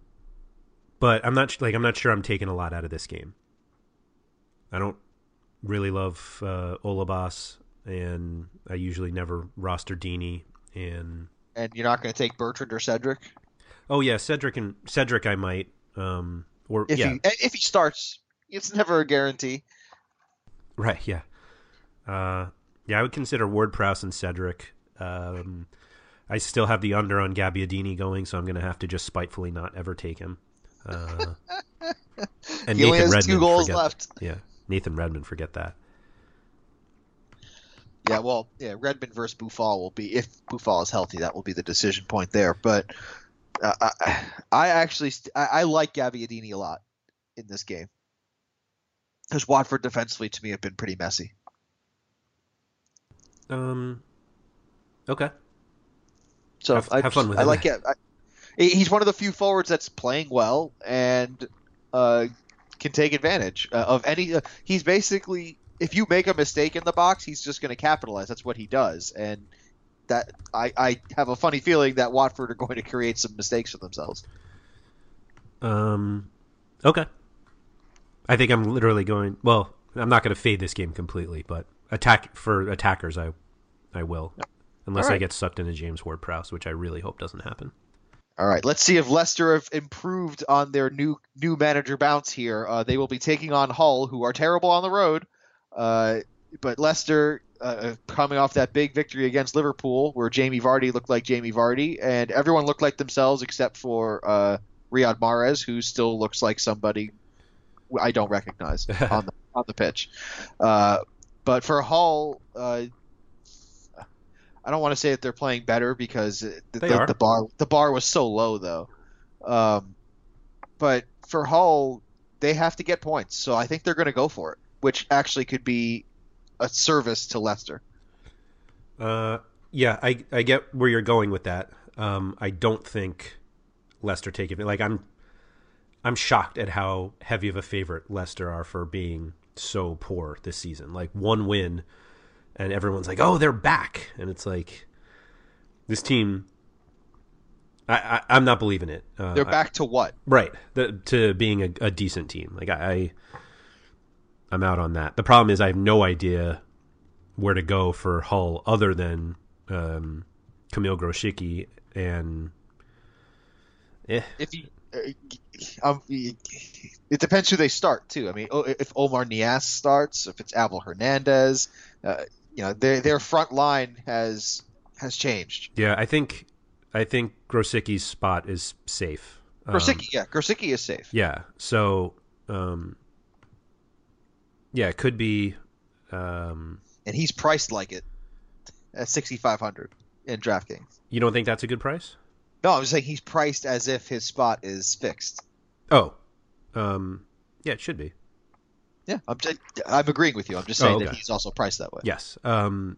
but I'm not like I'm not sure I'm taking a lot out of this game. I don't really love uh, Holebas, and I usually never roster Deeney. And And you're not going to take Bertrand or Cedric oh yeah, Cedric and Cedric I might. Um, or if yeah, he if he starts. It's never a guarantee. right, yeah, uh, yeah. I would consider Ward Prowse and Cedric. Um, I still have the under on Gabbiadini going, so I'm going to have to just spitefully not ever take him. Uh, <laughs> and He only Nathan has two Redmond, goals forget- left. Yeah, Nathan Redmond, forget that. Yeah, well, yeah, Redmond versus Boufal will be if Boufal is healthy. That will be the decision point there. But uh, I, I actually st- I, I like Gabbiadini a lot in this game because Watford defensively to me have been pretty messy. Um, okay. So Have- I, have fun with I him. like it. He's one of the few forwards that's playing well and uh, can take advantage uh, of any. Uh, he's basically if you make a mistake in the box, he's just going to capitalize. That's what he does, and that I, I have a funny feeling that Watford are going to create some mistakes for themselves. Um, okay. I think I'm literally going. Well, I'm not going to fade this game completely, but attack for attackers, I, I will, unless All I get sucked into James Ward Prowse, which I really hope doesn't happen. All right, let's see if Leicester have improved on their new new manager bounce here. Uh, they will be taking on Hull, who are terrible on the road. Uh, but Leicester uh, coming off that big victory against Liverpool, where Jamie Vardy looked like Jamie Vardy, and everyone looked like themselves except for uh, Riyad Mahrez, who still looks like somebody I don't recognize <laughs> on the on the pitch. Uh, but for Hull, uh, I don't want to say that they're playing better because the, the, the bar the bar was so low though. Um, but for Hull, they have to get points, so I think they're going to go for it, which actually could be a service to Leicester. Uh, yeah, I I get where you're going with that. Um, I don't think Leicester take it. Like I'm, I'm shocked at how heavy of a favorite Leicester are for being so poor this season. Like one win, and everyone's like, "Oh, they're back," and it's like this team. I, I I'm not believing it. Uh, They're I- back to what? right the, to being a, a decent team. Like I, I, I'm out on that. The problem is I have no idea where to go for Hull other than um, Kamil Grosicki and eh, If you, uh, um, it depends who they start too. I mean, if Oumar Niasse starts, if it's Abel Hernandez, uh, you know, their their front line has has changed. yeah. I think I think Grosicki's spot is safe. Um, Grosicki, yeah, Grosicki is safe. Yeah. So, um, yeah, it could be. Um, and he's priced like it at 6500 in DraftKings. you don't think that's a good price? No, I'm just saying he's priced as if his spot is fixed. Oh, um, yeah, it should be. Yeah, I'm just, I'm agreeing with you. I'm just Oh, saying okay. that he's also priced that way. Yes. Um,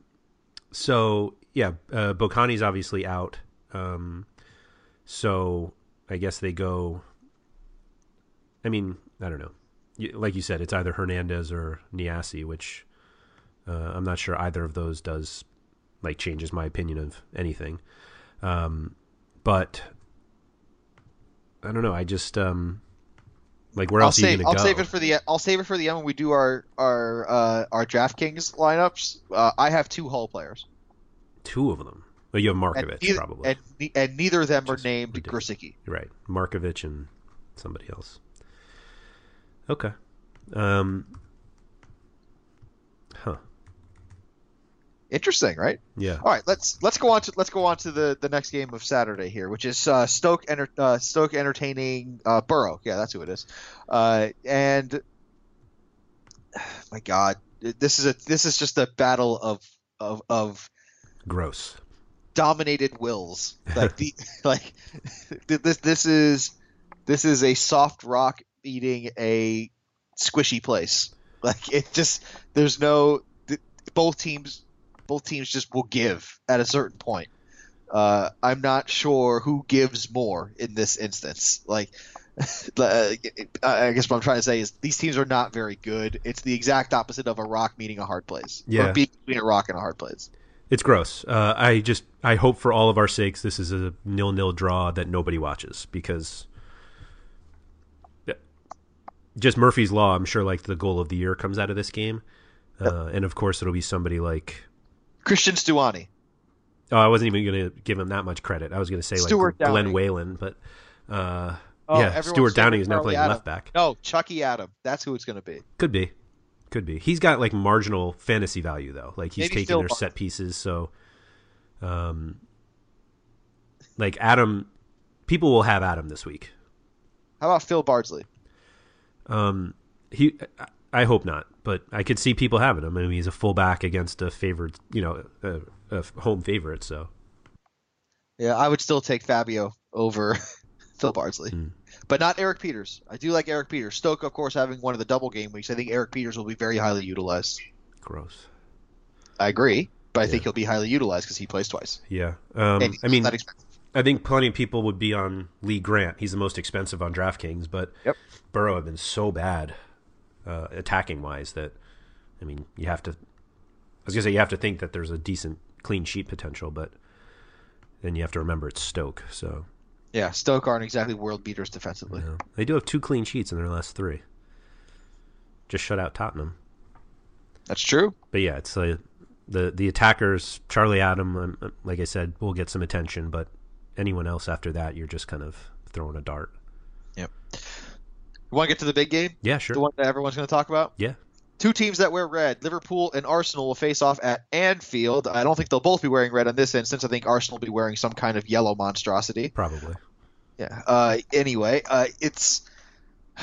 so yeah, uh, Mbokani's obviously out. Um, so I guess they go. I mean, I don't know. Like you said, it's either Hernandez or Niasse, which uh, I'm not sure either of those does like changes my opinion of anything. Um, but I don't know. I just um, like where I'll else are you save gonna I'll go? save it for the I'll save it for the end when we do our our uh, our DraftKings lineups. Uh, I have two Hull players. Two of them. Well, you have And Markovic neither, probably. and, and neither of them are named ridiculous. Right. Markovic and somebody else. Okay. Um. Huh. Interesting, right? Yeah. All right, let's let's go on to let's go on to the, the next game of Saturday here, which is uh, Stoke enter, uh, Stoke entertaining uh, Borough. Yeah, that's who it is. Uh, and <sighs> my God, this is a this is just a battle of of of Gross. dominated wills. <laughs> Like the <laughs> like <laughs> this this is this is a soft rock eating a squishy place. Like it just there's no both teams both teams just will give at a certain point. Uh, I'm not sure who gives more in this instance. Like, <laughs> uh, I guess what I'm trying to say is these teams are not very good. It's the exact opposite of a rock meeting a hard place. Yeah. Or being between a rock and a hard place. It's gross. Uh, I just I hope for all of our sakes this is a nil nil draw that nobody watches because just Murphy's law. I'm sure like the goal of the year comes out of this game, uh, and of course it'll be somebody like. Christian Stuani. Oh, I wasn't even going to give him that much credit. I was going to say Stuart like Glenn Downing. Whelan, but uh, Oh, yeah, Stuart Downing is now playing Adam. left back. No, Chucky Adam. That's who it's going to be. Could be, could be. He's got like marginal fantasy value though. Like he's Maybe taking their set pieces. So, um, like Adam, people will have Adam this week. How about Phil Bardsley? Um, he, I- hope not, but I could see people having him. I mean, he's a fullback against a favored, you know, a, a home favorite. So Yeah, I would still take Fabio over <laughs> Phil Bardsley, Hmm. but not Erik Pieters. I do like Erik Pieters. Stoke, of course, having one of the double game weeks. I think Erik Pieters will be very highly utilized. gross. I agree, but I think he'll be highly utilized because he plays twice. Yeah. Um, I mean. I think plenty of people would be on Lee Grant. He's the most expensive on DraftKings, but Yep. Burrow have been so bad uh, attacking wise that I mean, you have to. I was gonna say you have to think that there's a decent clean sheet potential, but then you have to remember it's Stoke. So yeah, Stoke aren't exactly world beaters defensively. they do have two clean sheets in their last three. Just shut out Tottenham. That's true. But yeah, it's uh, the the attackers. Charlie Adam, um, um, like I said, will get some attention, but anyone else after that, you're just kind of throwing a dart. You want to get to the big game? Yeah, sure. The one that everyone's going to talk about? Yeah. two teams that wear red. Liverpool and Arsenal will face off at Anfield. I don't think they'll both be wearing red on this instance. I think Arsenal will be wearing some kind of yellow monstrosity. Probably. Yeah. Uh, anyway, uh, it's <sighs>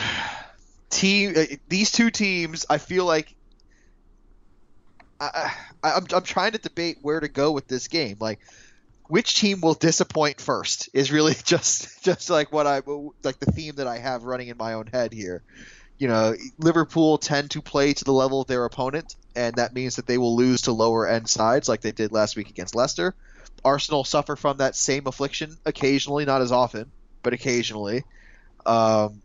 team. Uh, these two teams, I feel like. I, I, I'm I'm trying to debate where to go with this game. Like, which team will disappoint first is really <laughs> just just like what I like the theme that I have running in my own head here. You know, Liverpool tend to play to the level of their opponent, and that means that they will lose to lower end sides like they did last week against Leicester. Arsenal suffer from that same affliction occasionally, not as often, but occasionally. Um,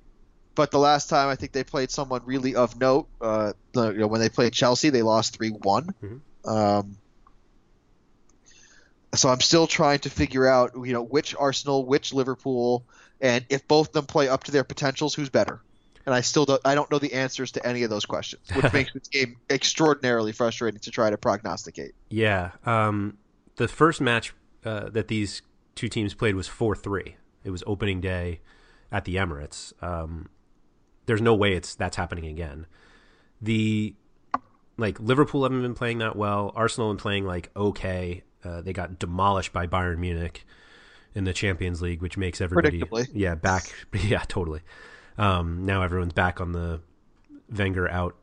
but the last time I think they played someone really of note, uh, the, you know, when they played Chelsea, they lost three one. Mhm. Um, so I'm still trying to figure out, you know, which Arsenal, which Liverpool, and if both of them play up to their potentials, who's better? And I still don't, I don't know the answers to any of those questions, which <laughs> makes this game extraordinarily frustrating to try to prognosticate. Yeah. Um, the first match uh, that these two teams played was 4 3. It was opening day at the Emirates. Um, there's no way it's that's happening again. The like Liverpool haven't been playing that well. Arsenal been playing like okay. Uh, they got demolished by Bayern Munich in the Champions League, which makes everybody yeah back <laughs> yeah totally. Um, now everyone's back on the Wenger out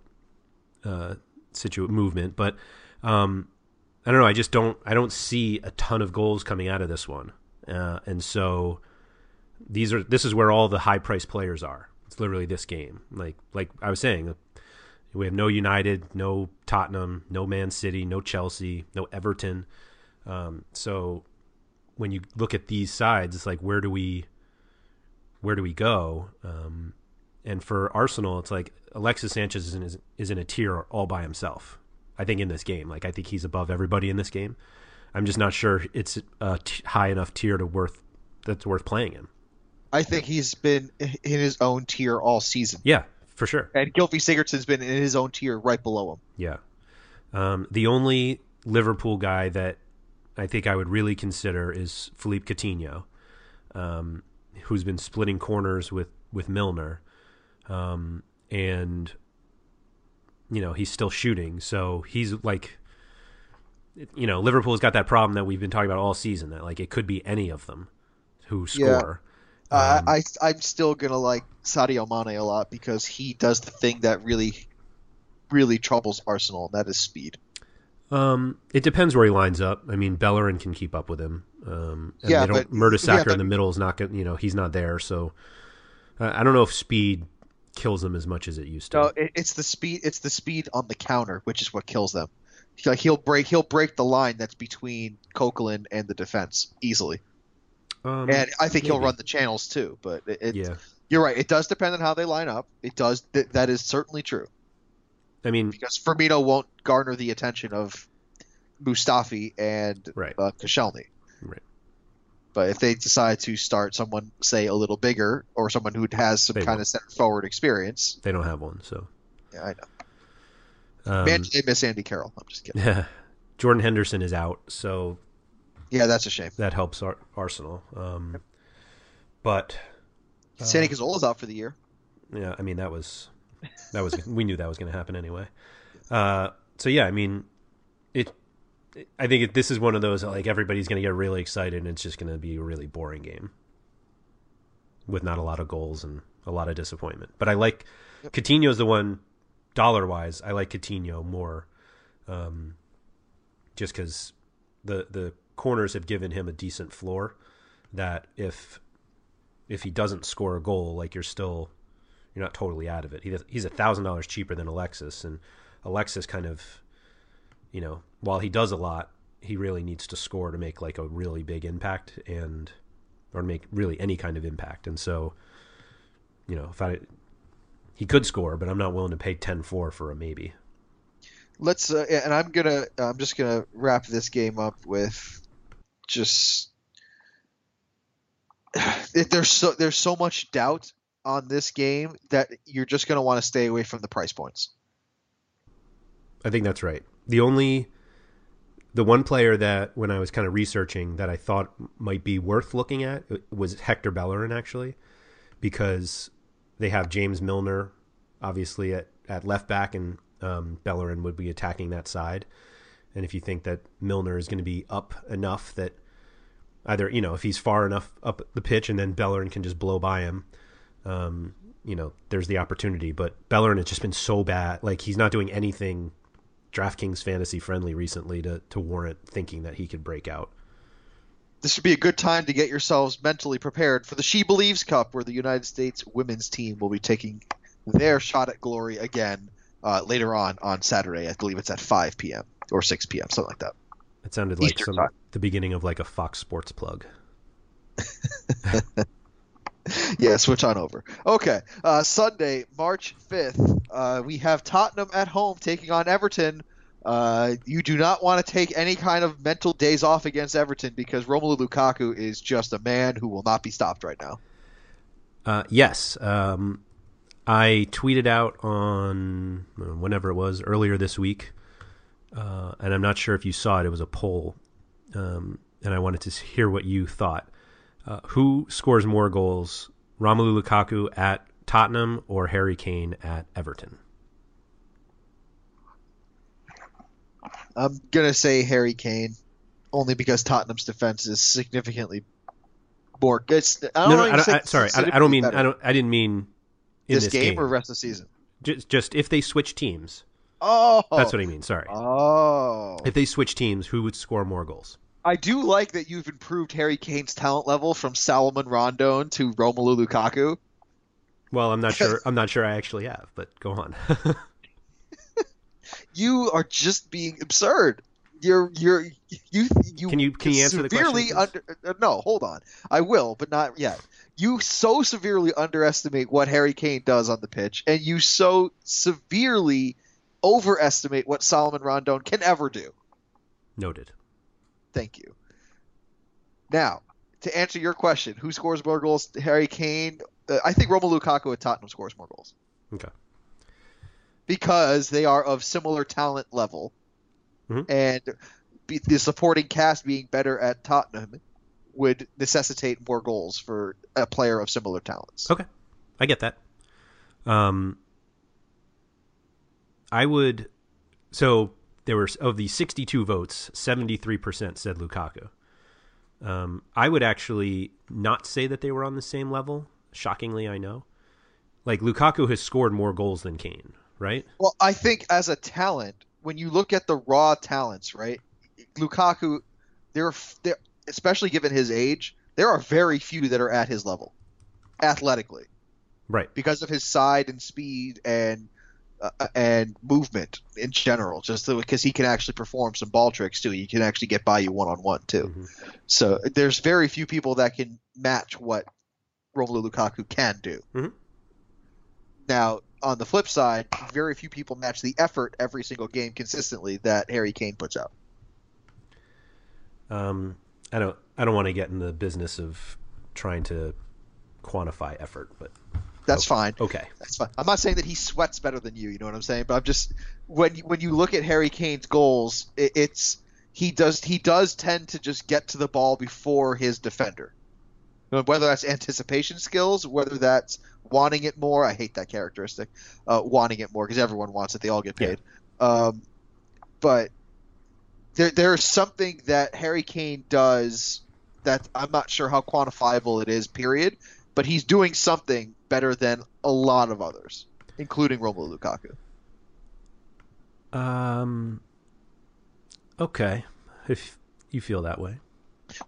uh, situ movement, but um, I don't know. I just don't. I don't see a ton of goals coming out of this one, uh, and so these are. This is where all the high price players are. It's literally this game. Like like I was saying, we have no United, no Tottenham, no Man City, no Chelsea, no Everton. Um, so when you look at these sides, it's like where do we where do we go? Um, and for Arsenal, it's like Alexis Sanchez is in, is in a tier all by himself. I think in this game, like I think he's above everybody in this game. I'm just not sure it's a t- high enough tier to worth that's worth playing him. I think he's been in his own tier all season, Yeah, for sure. and Gylfi Sigurdsson's been in his own tier right below him. Yeah. Um, the only Liverpool guy that I think I would really consider is Philippe Coutinho, um, who's been splitting corners with with Milner, um, and you know he's still shooting. So he's like, you know, Liverpool's got that problem that we've been talking about all season that like it could be any of them who Yeah. score. Uh, Um, I I'm still gonna like Sadio Mane a lot because he does the thing that really, really troubles Arsenal, and that is speed. Um, it depends where he lines up. I mean, Bellerin can keep up with him. Um, and Yeah, they don't, but- Mertesacker yeah, but- in the middle is not going. You know, he's not there. So uh, I don't know if speed kills them as much as it used to. No, it, it's the speed. It's the speed on the counter, which is what kills them. Like he'll break he'll break the line that's between Coquelin and the defense easily, um, and I think he'll run the channels too. But it, it, Yeah, you're right. It does depend on how they line up. It does. Th- that is certainly true I mean, because Firmino won't garner the attention of Mustafi and Right. uh, Koscielny. Right. But if they decide to start someone, say a little bigger, or someone who has some They kind will. of center forward experience, they don't have one. So yeah, I know. um, Man, they miss Andy Carroll. I'm just kidding. Yeah, <laughs> Jordan Henderson is out, so Yeah, that's a shame. that helps Ar- Arsenal. Um, but Santi Cazorla's out for the year. Yeah, I mean that was that was we knew that was going to happen anyway. Uh, so yeah, I mean it. I think it, this is one of those like everybody's going to get really excited, and it's just going to be a really boring game with not a lot of goals and a lot of disappointment. But I like Coutinho's the one dollar wise. I like Coutinho more, um, just because the the corners have given him a decent floor. That if if he doesn't score a goal, like you're still you're not totally out of it. He, he's a thousand dollars cheaper than Alexis, and Alexis kind of, you know, while he does a lot, he really needs to score to make like a really big impact and or make really any kind of impact. And so, you know, if I he could score, but I'm not willing to pay 10-4 for a maybe. Let's uh, and I'm gonna I'm just gonna wrap this game up with just <sighs> there's so there's so much doubt on this game that you're just gonna want to stay away from the price points. I think that's right. The only the one player that when I was kind of researching that I thought might be worth looking at was Hector Bellerin actually because they have James Milner obviously at, at left back and um, Bellerin would be attacking that side, and if you think that Milner is going to be up enough that either you know if he's far enough up the pitch and then Bellerin can just blow by him, um, you know there's the opportunity. But Bellerin has just been so bad, like he's not doing anything DraftKings fantasy friendly recently to to warrant thinking that he could break out. This would be a good time to get yourselves mentally prepared for the She Believes Cup, where the United States women's team will be taking their shot at glory again uh, later on on Saturday. I believe it's at 5 p.m. or 6 p.m. something like that. It sounded like some, the beginning of like a Fox Sports plug. <laughs> <laughs> yeah, switch on over. Okay, uh, Sunday, March 5th, uh, we have Tottenham at home taking on Everton. Uh, you do not want to take any kind of mental days off against Everton because Romelu Lukaku is just a man who will not be stopped right now. Uh, yes, um, I tweeted out on uh, whenever it was earlier this week, uh, and I'm not sure if you saw it. It was a poll, um, and I wanted to hear what you thought. Uh, who scores more goals, Romelu Lukaku at Tottenham or Harry Kane at Everton? I'm gonna say Harry Kane, only because Tottenham's defense is significantly more. It's, I don't no, know no, I don't, I, sorry, I, I don't mean better. I don't I didn't mean in this, this, game, or rest of the season. just just if they switch teams. Oh, That's what I mean. Sorry, Oh, if they switch teams, who would score more goals? I do like that you've improved Harry Kane's talent level from Salomon Rondon to Romelu Lukaku. Well, I'm not sure. <laughs> I'm not sure I actually have, but go on. <laughs> You are just being absurd. You're you're you you Can you- can you answer the question, under uh, no hold on I will but not yet. You so severely underestimate what Harry Kane does on the pitch, and you so severely overestimate what Salomon Rondon can ever do. Noted. Thank you. Now, to answer your question, who scores more goals? Harry Kane. Uh, I think Romelu Lukaku at Tottenham scores more goals Okay. because they are of similar talent level, Mhm. and be, the supporting cast being better at Tottenham would necessitate more goals for a player of similar talents. Okay. I get that. Um, I would. So there were of the 62 votes, 73% said Lukaku. Um, I would actually not say that they were on the same level. Shockingly, I know. Like Lukaku has scored more goals than Kane, right? Well, I think as a talent, when you look at the raw talents, right? Lukaku, there, there, especially given his age, there are very few that are at his level, athletically, Right. because of his side and speed and uh, and movement in general. Just because he can actually perform some ball tricks too. He can actually get by you one on one too. Mhm. So there's very few people that can match what Romelu Lukaku can do. Mhm. Now, on the flip side, very few people match the effort every single game consistently that Harry Kane puts out. Um, I don't. I don't want to get in the business of trying to quantify effort, but That's Okay. fine. okay. That's fine. I'm not saying that he sweats better than you. You know what I'm saying? But I'm just when you- when you look at Harry Kane's goals, it, it's he does he does tend to just get to the ball before his defender. Whether that's anticipation skills, whether that's wanting it more. I hate that characteristic. Uh, wanting it more because everyone wants it. They all get Yeah. paid. Um, but there there's something that Harry Kane does that I'm not sure how quantifiable it is. Period. But he's doing something better than a lot of others, including Romelu Lukaku. Um. Okay, if you feel that way.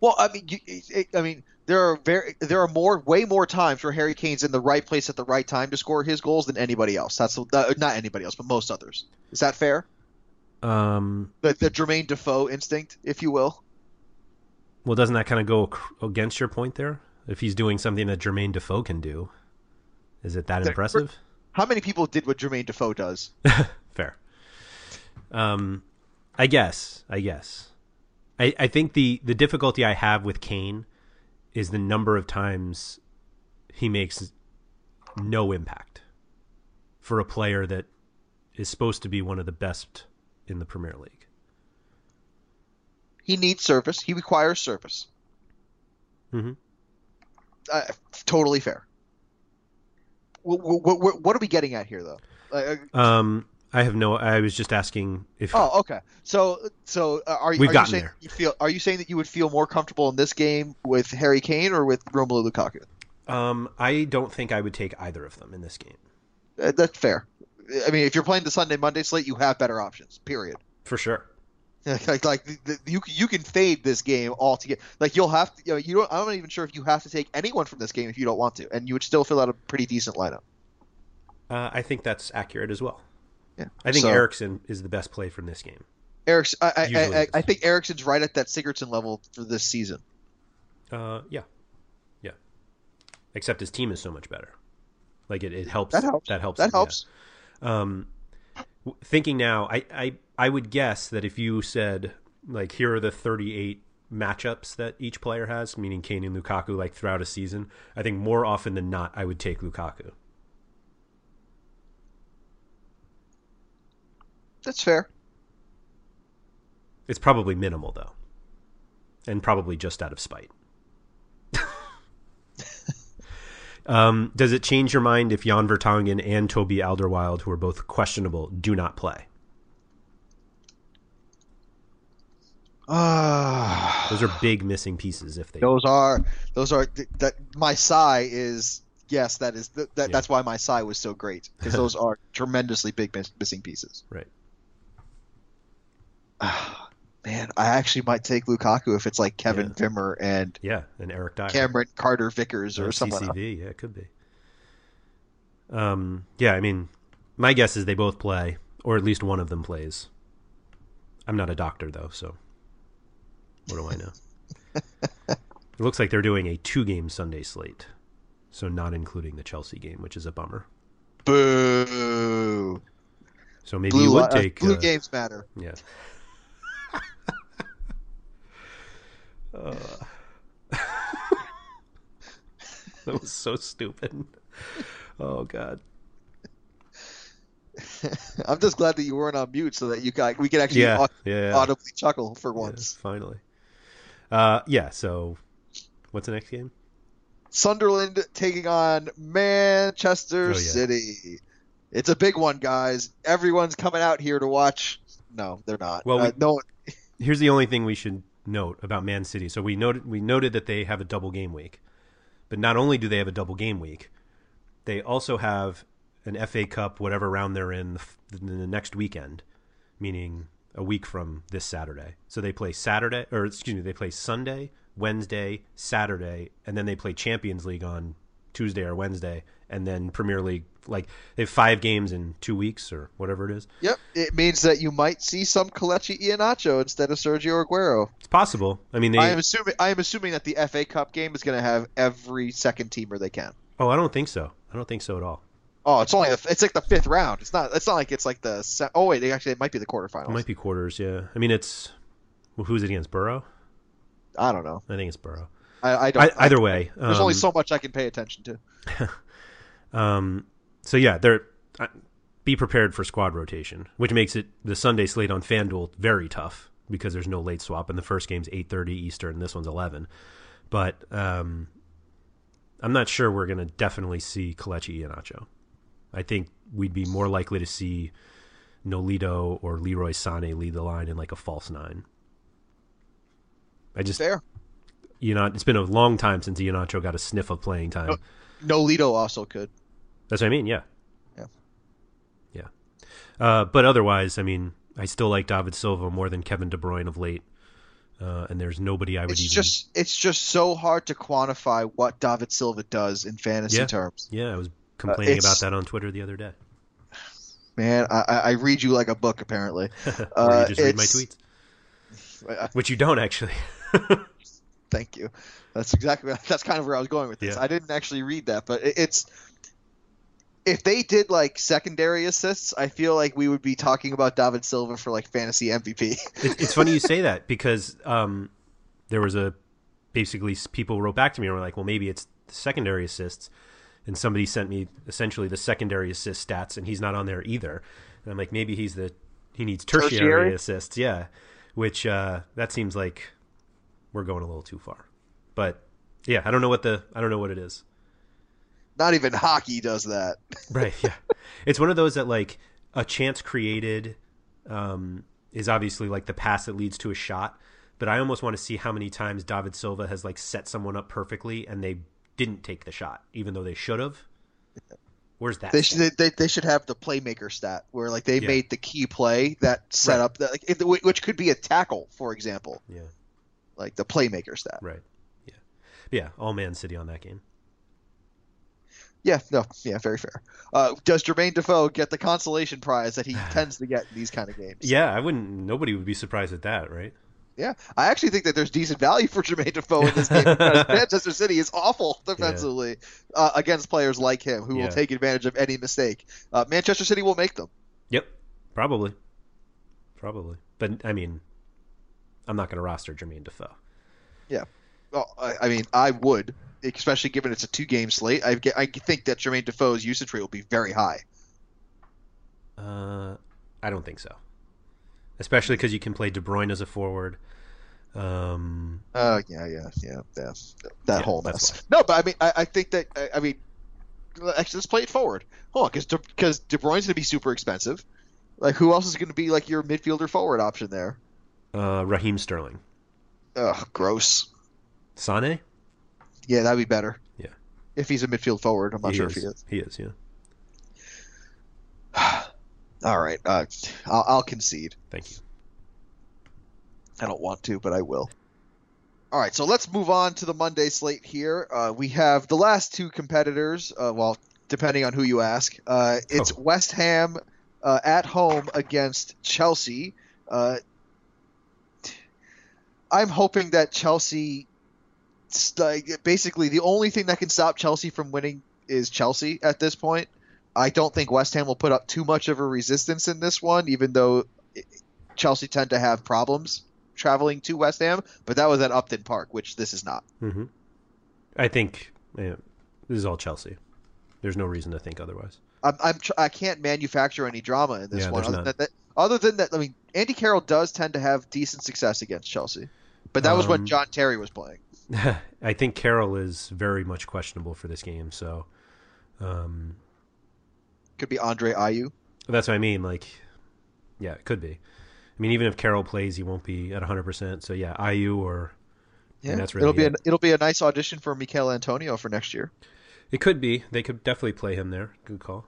Well, I mean, you, it, I mean, there are very there are more, way more times where Harry Kane's in the right place at the right time to score his goals than anybody else. That's uh, not anybody else, but most others. Is that fair? Um. The, the Jermaine Defoe instinct, if you will. Well, doesn't that kind of go against your point there? If he's doing something that Jermaine Defoe can do, is it that impressive? How many people did what Jermaine Defoe does? <laughs> Fair. Um, I guess. I guess. I, I think the the difficulty I have with Kane is the number of times he makes no impact for a player that is supposed to be one of the best in the Premier League. He needs service. He requires service. Mhm. Uh, totally fair. What, what, what are we getting at here, though? Uh, Um, I have no. I was just asking if. Oh, okay. So, so uh, are, We've are you saying there. you feel? Are you saying that you would feel more comfortable in this game with Harry Kane or with Romelu Lukaku? Um, I don't think I would take either of them in this game Uh, that's fair. I mean, if you're playing the Sunday Monday slate, you have better options. Period. for sure. <laughs> like like the, the, you you can fade this game altogether. Like you'll have to. You know, you don't. I'm not even sure if you have to take anyone from this game if you don't want to, and you would still fill out a pretty decent lineup. Uh, I think that's accurate as well. Yeah. I think So- Eriksen is the best play from this game. Eriksen, I, I, Usually I. I think Eriksen's right at that Sigurdsson level for this season. Uh, yeah, yeah. Except his team is so much better. Like it, it helps. That helps. That helps. That him, yeah. helps. Um, thinking now, I, I I would guess that if you said like here are the 38 matchups that each player has, meaning Kane and Lukaku, like throughout a season, I think more often than not, I would take Lukaku. That's fair. It's probably minimal though, and probably just out of spite. Um, does it change your mind if Jan Vertonghen and Toby Alderweireld, who are both questionable, do not play? Ah. Those are big missing pieces if they. Those are those are th- that my sigh is yes that is th- that, Yeah. that's why my sigh was so great because those <laughs> are tremendously big miss- missing pieces. Right. Man, I actually might take Lukaku if it's like Kevin Yeah. Wimmer and Yeah, and Eric Dier. Cameron Carter Vickers or Or someone. CCV, yeah, it could be. Um, yeah, I mean, my guess is they both play, or at least one of them plays. I'm not a doctor though, so what do I know? <laughs> it looks like they're doing a two-game Sunday slate, so not including the Chelsea game, which is a bummer. Boo! So maybe Blue, you would uh, take blue uh, games matter. Yeah. Uh. <laughs> that was so stupid. Oh god. I'm just glad that you weren't on mute so that you got we could actually Yeah, au- yeah. audibly chuckle for Yeah, once. finally. Uh, yeah. So, what's the next game? Sunderland taking on Manchester Oh, yeah. City. It's a big one, guys. Everyone's coming out here to watch. No, they're not. Well, Uh, we- no, Here's the only thing we should note about Man City. So we noted we noted that they have a double game week, but not only do they have a double game week, they also have an FA Cup whatever round they're in the, the next weekend, meaning a week from this Saturday. So they play Saturday, or excuse me, they play Sunday, Wednesday, Saturday, and then they play Champions League on Tuesday or Wednesday, and then Premier League. Like they have five games in two weeks or whatever it is. yep. It means that you might see some Kelechi Iheanacho instead of Sergio Aguero. It's possible. I mean, they. I am assuming. I am assuming that the FA Cup game is going to have every second teamer they can. oh, I don't think so. I don't think so at all. Oh, it's only the, it's like the fifth round. It's not. It's not like it's like the. Se- oh wait, actually, it might be the quarterfinals. It might be quarters, yeah. I mean, it's well, who's it against? Boro? I don't know. I think it's Boro. I, I don't. I, either way, there's only um, so much I can pay attention to. <laughs> Um, so yeah, they're uh, be prepared for squad rotation, which makes it the Sunday slate on FanDuel very tough because there's no late swap, and the first game's eight thirty Eastern, and this one's eleven. But um, I'm not sure we're going to definitely see Kelechi Iheanacho. I think we'd be more likely to see Nolito or Leroy Sane lead the line in like a false nine. I just Fair. You know, it's been a long time since Iheanacho got a sniff of playing time. No, Nolito also could. That's what I mean. Yeah. Yeah. Yeah. Uh, but otherwise, I mean, I still like David Silva more than Kevin De Bruyne of late. Uh, and there's nobody I would It's even. just it's just so hard to quantify what David Silva does in fantasy Yeah. terms. Yeah, I was complaining it's- about that on Twitter the other day. Man, I, I read you like a book apparently. <laughs> or Uh, you just read my tweets, Uh, which you don't actually. <laughs> Thank you. That's exactly <laughs> that's kind of where I was going with this. Yeah. I didn't actually read that, but it's if they did like secondary assists, I feel like we would be talking about David Silva for like fantasy MVP. <laughs> it's funny you say that because um, there was a basically people wrote back to me and were like, well, maybe it's the secondary assists, and somebody sent me essentially the secondary assist stats, and he's not on there either. And I'm like, maybe he's the he needs tertiary, Tertiary? assists, yeah. Which uh, that seems like we're going a little too far, but yeah, I don't know what the I don't know what it is. Not even hockey does that. <laughs> Right. Yeah. it's one of those that like a chance created um, is obviously like the pass that leads to a shot, but I almost want to see how many times David Silva has like set someone up perfectly and they didn't take the shot, even though they should have. Where's that? They should they, they should have the playmaker stat where like they Yeah. made the key play that set Right. up that like, if, which could be a tackle for example yeah, like the playmaker stat. right. Yeah, yeah. All Man City on that game. Yeah, no, yeah, very fair. Uh, does Jermaine Defoe get the consolation prize that he <sighs> tends to get in these kind of games? Yeah, I wouldn't. Nobody would be surprised at that, right? Yeah, I actually think that there's decent value for Jermaine Defoe in this game because <laughs> Manchester City is awful defensively uh, against players like him who Yeah. will take advantage of any mistake. Uh, Manchester City will make them. Yep, probably, probably. But I mean, I'm not going to roster Jermaine Defoe. Yeah, well, I, I mean, I would, especially given it's a two-game slate. I, get, I think that Jermaine Defoe's usage rate will be very high. Uh, I don't think so. Especially because you can play De Bruyne as a forward. Um, Uh, yeah, yeah, yeah, yeah. That Yeah, whole mess. No, but I mean, I, I think that I, I mean, actually, let's play it forward. Hold on, because De, because De Bruyne's going to be super expensive. Like, who else is going to be like your midfielder forward option there? Uh, Raheem Sterling, Ugh, gross. Sane. Yeah, that'd be better. Yeah. If he's a midfield forward, I'm not sure if he is. He is. Yeah. <sighs> All right, uh, I'll, I'll concede. Thank you. I don't want to, but I will. All right, so let's move on to the Monday slate here. Uh, we have the last two competitors. Uh, well, depending on who you ask, uh, it's Oh. West Ham uh, at home against Chelsea. I'm hoping that Chelsea, basically, the only thing that can stop Chelsea from winning is Chelsea at this point. I don't think West Ham will put up too much of a resistance in this one, even though Chelsea tend to have problems traveling to West Ham, but that was at Upton Park, which this is not. hmm I think yeah, this is all Chelsea. There's no reason to think otherwise. I'm, I'm tr- I can't manufacture any drama in this Yeah, one. Other than, that, other than that, I mean, Andy Carroll does tend to have decent success against Chelsea, but that was when Um, John Terry was playing. <laughs> I think Carroll is very much questionable for this game, so um, Could be Andre Ayew. that's what I mean. Like, yeah, it could be. I mean, even if Carroll plays, he won't be at 100. percent So yeah, Ayew or Yeah, that's really it'll be it. a, it'll be a nice audition for Michail Antonio for next year. it could be. They could definitely play him there. Good call.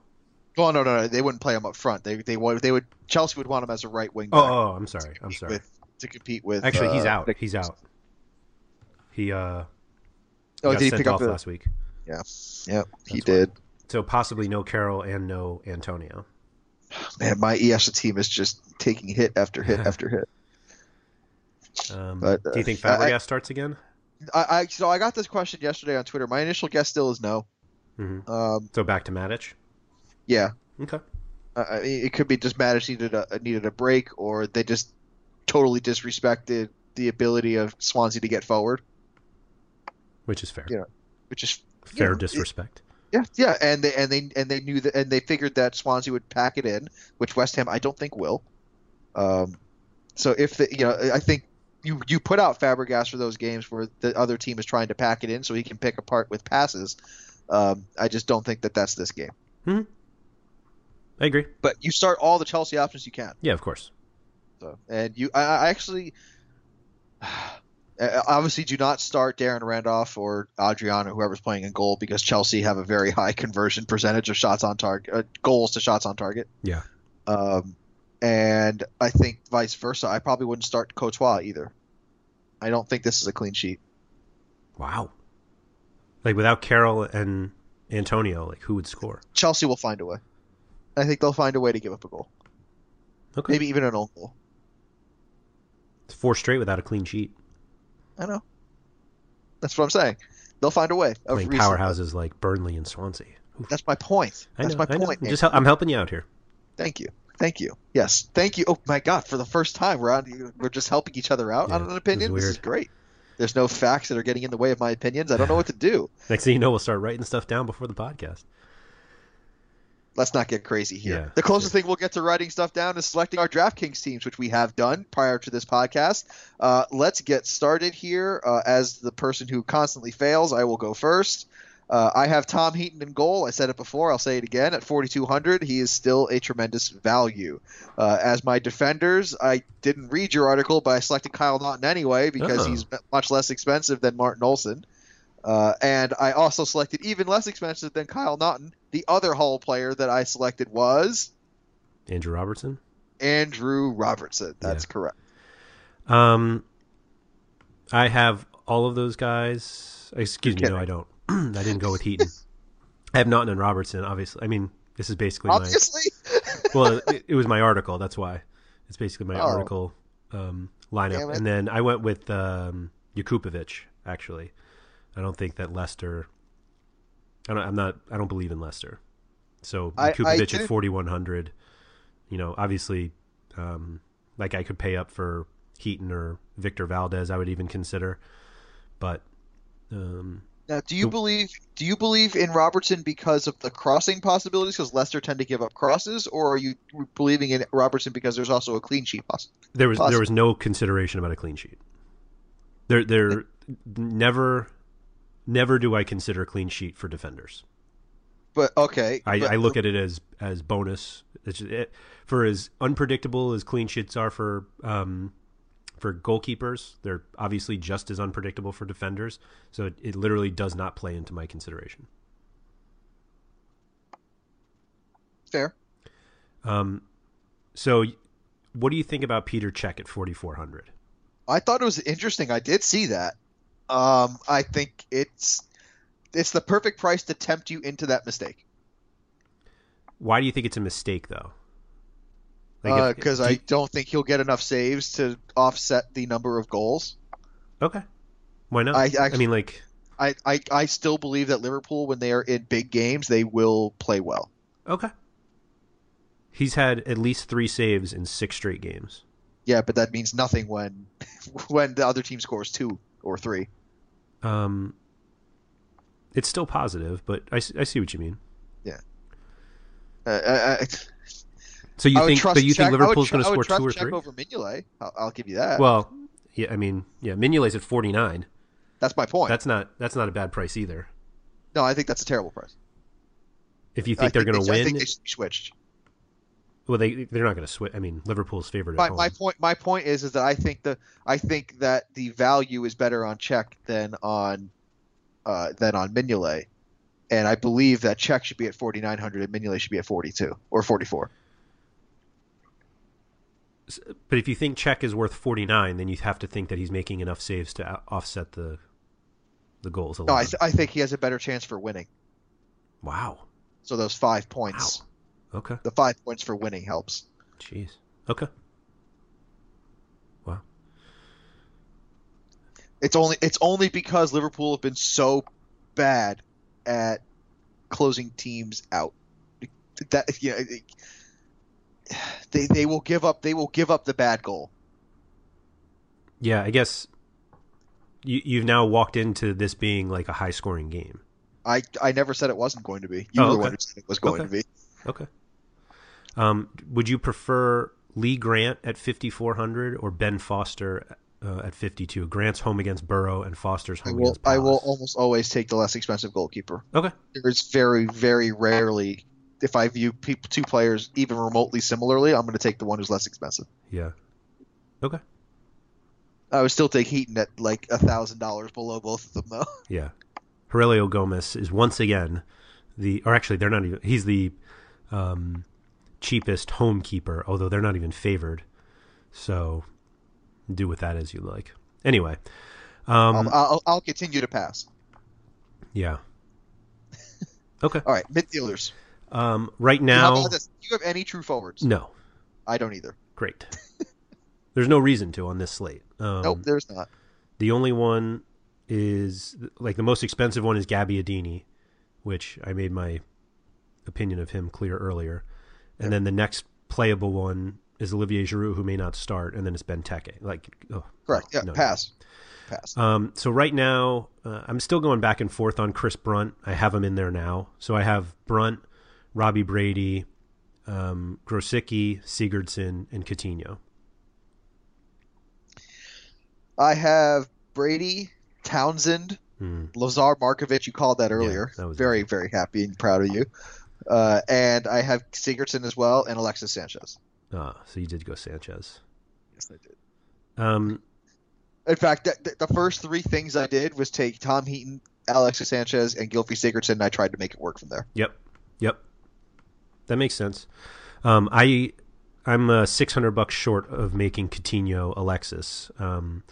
Oh no, no, no, they wouldn't play him up front. They they would they would Chelsea would want him as a right wing Oh, oh, I'm sorry. I'm sorry. with to compete with. Actually, he's uh, out. Nick- He's out. He uh Oh, got did he sent pick up the? last week. Yeah, yeah, he That's why. did. So possibly no Carroll and no Antonio. <sighs> Man, my ESA team is just taking hit after hit <laughs> after hit. Um, But, do you think uh, I- Fabregas starts again? I, I so I got this question yesterday on Twitter. My initial guess still is no. hmm Um, So back to Matic. yeah, Okay. uh, it could be just Matic needed a needed a break, or they just totally disrespected the ability of Swansea to get forward, Which is fair. Yeah. which is you Fair know, it- disrespect. yeah, yeah, and they and they and they knew that, and they figured that Swansea would pack it in, which West Ham I don't think will. Um, so if the you know I think you you put out Fabregas for those games where the other team is trying to pack it in so he can pick apart with passes. Um, I just don't think that that's this game. Hmm. I agree. But you start all the Chelsea options you can. Yeah, of course. So and you I, I actually. <sighs> Obviously, do not start Darren Randolph or Adriano, whoever's playing in goal, because Chelsea have a very high conversion percentage of shots on target, uh, goals to shots on target. Yeah. Um, and I think vice versa. I probably wouldn't start Courtois either. I don't think this is a clean sheet. Wow. Like without Carroll and Antonio, like who would score? Chelsea will find a way. I think they'll find a way to give up a goal, Okay. maybe even an own goal. It's four straight without a clean sheet. I know. That's what I'm saying. They'll find a way. Of powerhouses like Burnley and Swansea. Oof. That's my point. I That's know. my I point. I'm just I'm helping you out here. Thank you. Thank you. Yes. Thank you. Oh my God! For the first time, we're on. We're just helping each other out Yeah, on an opinion. This is great. There's no facts that are getting in the way of my opinions. I don't know <laughs> what to do. Next thing you know, we'll start writing stuff down before the podcast. Let's not get crazy here. Yeah, the closest thing we'll get to writing stuff down is selecting our DraftKings teams, which we have done prior to this podcast. Uh, let's get started here. Uh, as the person who constantly fails, I will go first. Uh, I have Tom Heaton in goal. I said it before. I'll say it again. At 4,200, he is still a tremendous value. Uh, as my defenders, I didn't read your article, but I selected Kyle Naughton anyway because Oh. he's much less expensive than Martin Olsson. Uh, and I also selected even less expensive than Kyle Naughton. The other Hull player that I selected was Andrew Robertson. Andrew Robertson. That's Yeah. correct. Um, I have all of those guys. Excuse me, no, I don't. <clears throat> I didn't go with Heaton. I have Naughton and Robertson. Obviously, I mean this is basically my Obviously. <laughs> well, it, it was my article. That's why it's basically my Oh. article um, lineup. And then I went with um, Jakupovic. Actually, I don't think that Leicester. I don't, I'm not. I don't believe in Leicester. So I- at 4100. You know, obviously, um, like I could pay up for Heaton or Victor Valdes. I would even consider, but um, Now, do you believe do you believe in Robertson because of the crossing possibilities? Because Leicester tend to give up crosses, or are you believing in Robertson because there's also a clean sheet possible? There was Possible. there was no consideration about a clean sheet. There there never never do I consider clean sheet for defenders. But okay, I, but- I look at it as as bonus. It's just, it, for as unpredictable as clean sheets are for um, for goalkeepers, they're obviously just as unpredictable for defenders. So it, it literally does not play into my consideration. fair. Um, so what do you think about Petr Cech at forty four hundred? I thought it was interesting. I did see that. Um, I think it's it's the perfect price to tempt you into that mistake. Why do you think it's a mistake though? Because do Uh, I don't think he'll get enough saves to offset the number of goals. Okay. Why not? I I, mean, like, I, I, I still believe that Liverpool, when they are in big games, they will play well. okay. He's had at least three saves in six straight games. Yeah, but that means nothing when <laughs> when the other team scores two or three. Um, it's still positive, but I, I see what you mean. Yeah. Uh, I, I, <laughs> So you think, but you think Liverpool's tr- going to score two or three? over Mignolet. I'll, I'll give you that. Well, yeah, I mean, yeah, Mignolet's at forty nine. that's my point. That's not that's not a bad price either. no, I think that's a terrible price. If you I think they're going to they- I think they should be switched. Well, they they're not going to switch. I mean, Liverpool's favored My, my point my point is is that I think the I think that the value is better on Cech than on uh, than on Mignolet. And I believe that Cech should be at 4,900 and Mignolet should be at 42 or 44. But if you think Cech is worth forty nine, then you have to think that he's making enough saves to offset the the goals. No, I, th- I think he has a better chance for winning. wow. So those five points, Okay. the five points for winning helps. Jeez. Okay. Wow. It's only it's only because Liverpool have been so bad at closing teams out. That yeah, they they will give up they will give up the bad goal. Yeah, I guess you you've now walked into this being like a high scoring game. I I never said it wasn't going to be. You Oh, were the one who said it was going Okay. to be. Okay. Um, would you prefer Lee Grant at 5400 or Ben Foster uh, at 52? Grant's home against Boro and Foster's I home will against I will almost always take the less expensive goalkeeper. Okay. There's very very rarely if I view peop two players even remotely similarly, I'm going to take the one who's less expensive. Yeah. Okay. I would still take Heaton at like a thousand dollars below both of them though. <laughs> Yeah. Heurelho Gomes is once again the, or actually, they're not even, he's the um, cheapest home keeper, although they're not even favored. So do with that as you like. Anyway. Um, I'll, I'll, I'll continue to pass. yeah. <laughs> Okay. All right, midfielders. Um, right now? Do you have any true forwards? no. I don't either. Great. <laughs> There's no reason to on this slate. Um, nope, there's not. The only one is like the most expensive one is Gabbiadini, which I made my opinion of him clear earlier. And then the next playable one is Olivier Giroud, who may not start, and then it's Benteke. Like, oh, Correct. Yeah, no. pass. Pass. Um, so right now, uh, I'm still going back and forth on Chris Brunt. I have him in there now. So I have Brunt, Robbie Brady, um, Grosicki, Sigurdsson, and Coutinho. I have Brady, Townsend, Hmm. Lazar Markovic, you called that earlier. that was very, very happy and proud of you. Uh, and I have Sigurdsson as well, and Alexis Sanchez. Ah, so you did go Sanchez. Yes, I did. Um, In fact, the, the first three things I did was take Tom Heaton, Alexis Sanchez, and Gylfi Sigurdsson, and I tried to make it work from there. Yep, yep, that makes sense. Um, I I'm uh, six hundred bucks short of making Coutinho Alexis, um,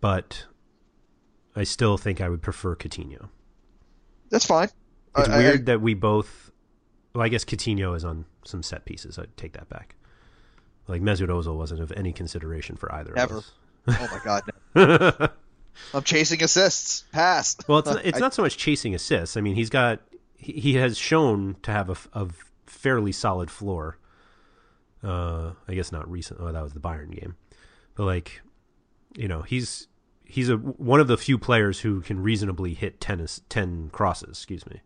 but I still think I would prefer Coutinho. That's fine. It's I- I- weird that we both. Well, I guess Coutinho is on some set pieces. I take that back. Like Mesut Ozil wasn't of any consideration for either Never. of us. Ever. Oh my god, no. <laughs> I'm chasing assists. Pass. Well, it's <laughs> it's I- not so much chasing assists. I mean, he's got he, he has shown to have a fairly solid floor. Uh, I guess not recent. Oh, that was the Bayern game, but like, you know, he's he's a one of the few players who can reasonably hit 10, as- 10 crosses. Excuse me,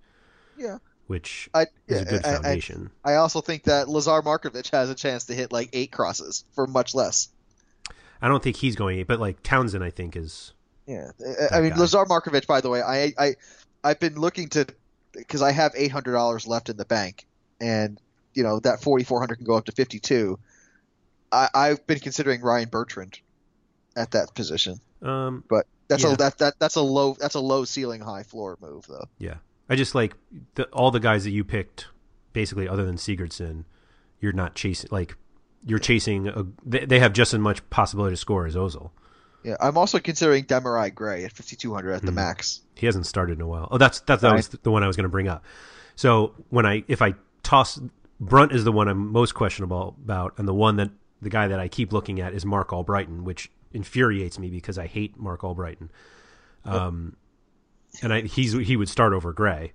Yeah. Which I, is a good I- I- foundation. I also think that Lazar Markovic has a chance to hit like eight crosses for much less. I, don't think he's going, but like Townsend, I think is Yeah, I- I mean guy. Lazar Markovic. By the way, I I I've been looking to because I have eight hundred dollars left in the bank, and you know that forty four hundred can go up to fifty two. I, I've been considering Ryan Bertrand at that position, um but that's Yeah. a that, that that's a low that's a low ceiling high floor move though. Yeah, I just like the, all the guys that you picked, basically, other than Sigurdsson, you're not chasing. Like you're chasing. A, they, they have just as much possibility to score as Ozil. Yeah, I'm also considering Demarai Gray at fifty two hundred at the Mhm. max. He hasn't started in a while. Oh, that's that's that Right. was the one I was going to bring up. So when I if I toss Brunt is the one I'm most questionable about, and the one that the guy that I keep looking at is Marc Albrighton, which infuriates me because I hate Marc Albrighton. Um, and I he's he would start over Gray,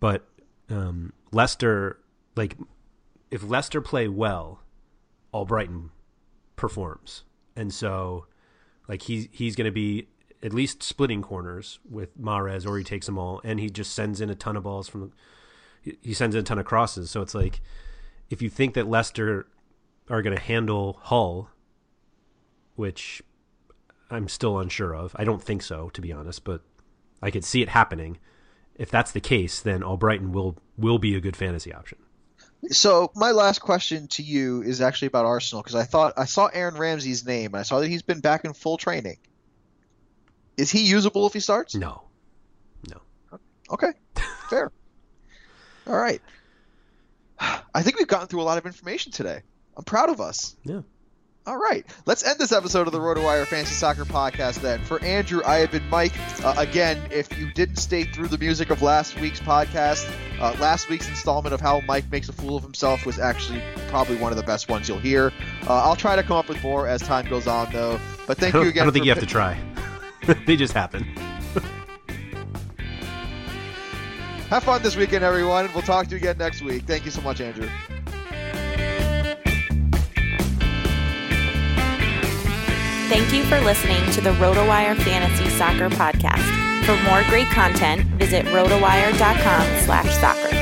but um, Leicester like if Leicester play well, Albrighton performs, and so like he's he's going to be at least splitting corners with Mahrez, or he takes them all, and he just sends in a ton of balls from. he- sends in a ton of crosses, so it's like if you think that Leicester are going to handle Hull, which I'm still unsure of. I don't think so, to be honest, but I could see it happening. If that's the case, then Albrighton will will be a good fantasy option. So my last question to you is actually about Arsenal because I thought I saw Aaron Ramsey's name and I saw that he's been back in full training. Is he usable if he starts? No, no. Okay, fair. All right. <sighs> I think we've gotten through a lot of information today. I'm proud of us. Yeah. All right, let's end this episode of the RotoWire Fantasy Soccer Podcast. Then, for Andrew, I have been Mike. Uh, again, if you didn't stay through the music of last week's podcast, uh, last week's installment of how Mike makes a fool of himself was actually probably one of the best ones you'll hear. Uh, I'll try to come up with more as time goes on, though. But thank you again. I don't think you have to try. <laughs> they just happen. Have fun this weekend, everyone. We'll talk to you again next week. Thank you so much, Andrew. Thank you for listening to the RotoWire Fantasy Soccer Podcast. For more great content, visit rotowire.com slash soccer.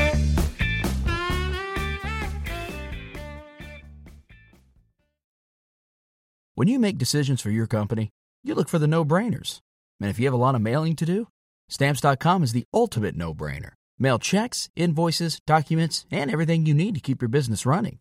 When you make decisions for your company, you look for the no-brainers. And if you have a lot of mailing to do, stamps.com is the ultimate no-brainer. Mail checks, invoices, documents, and everything you need to keep your business running.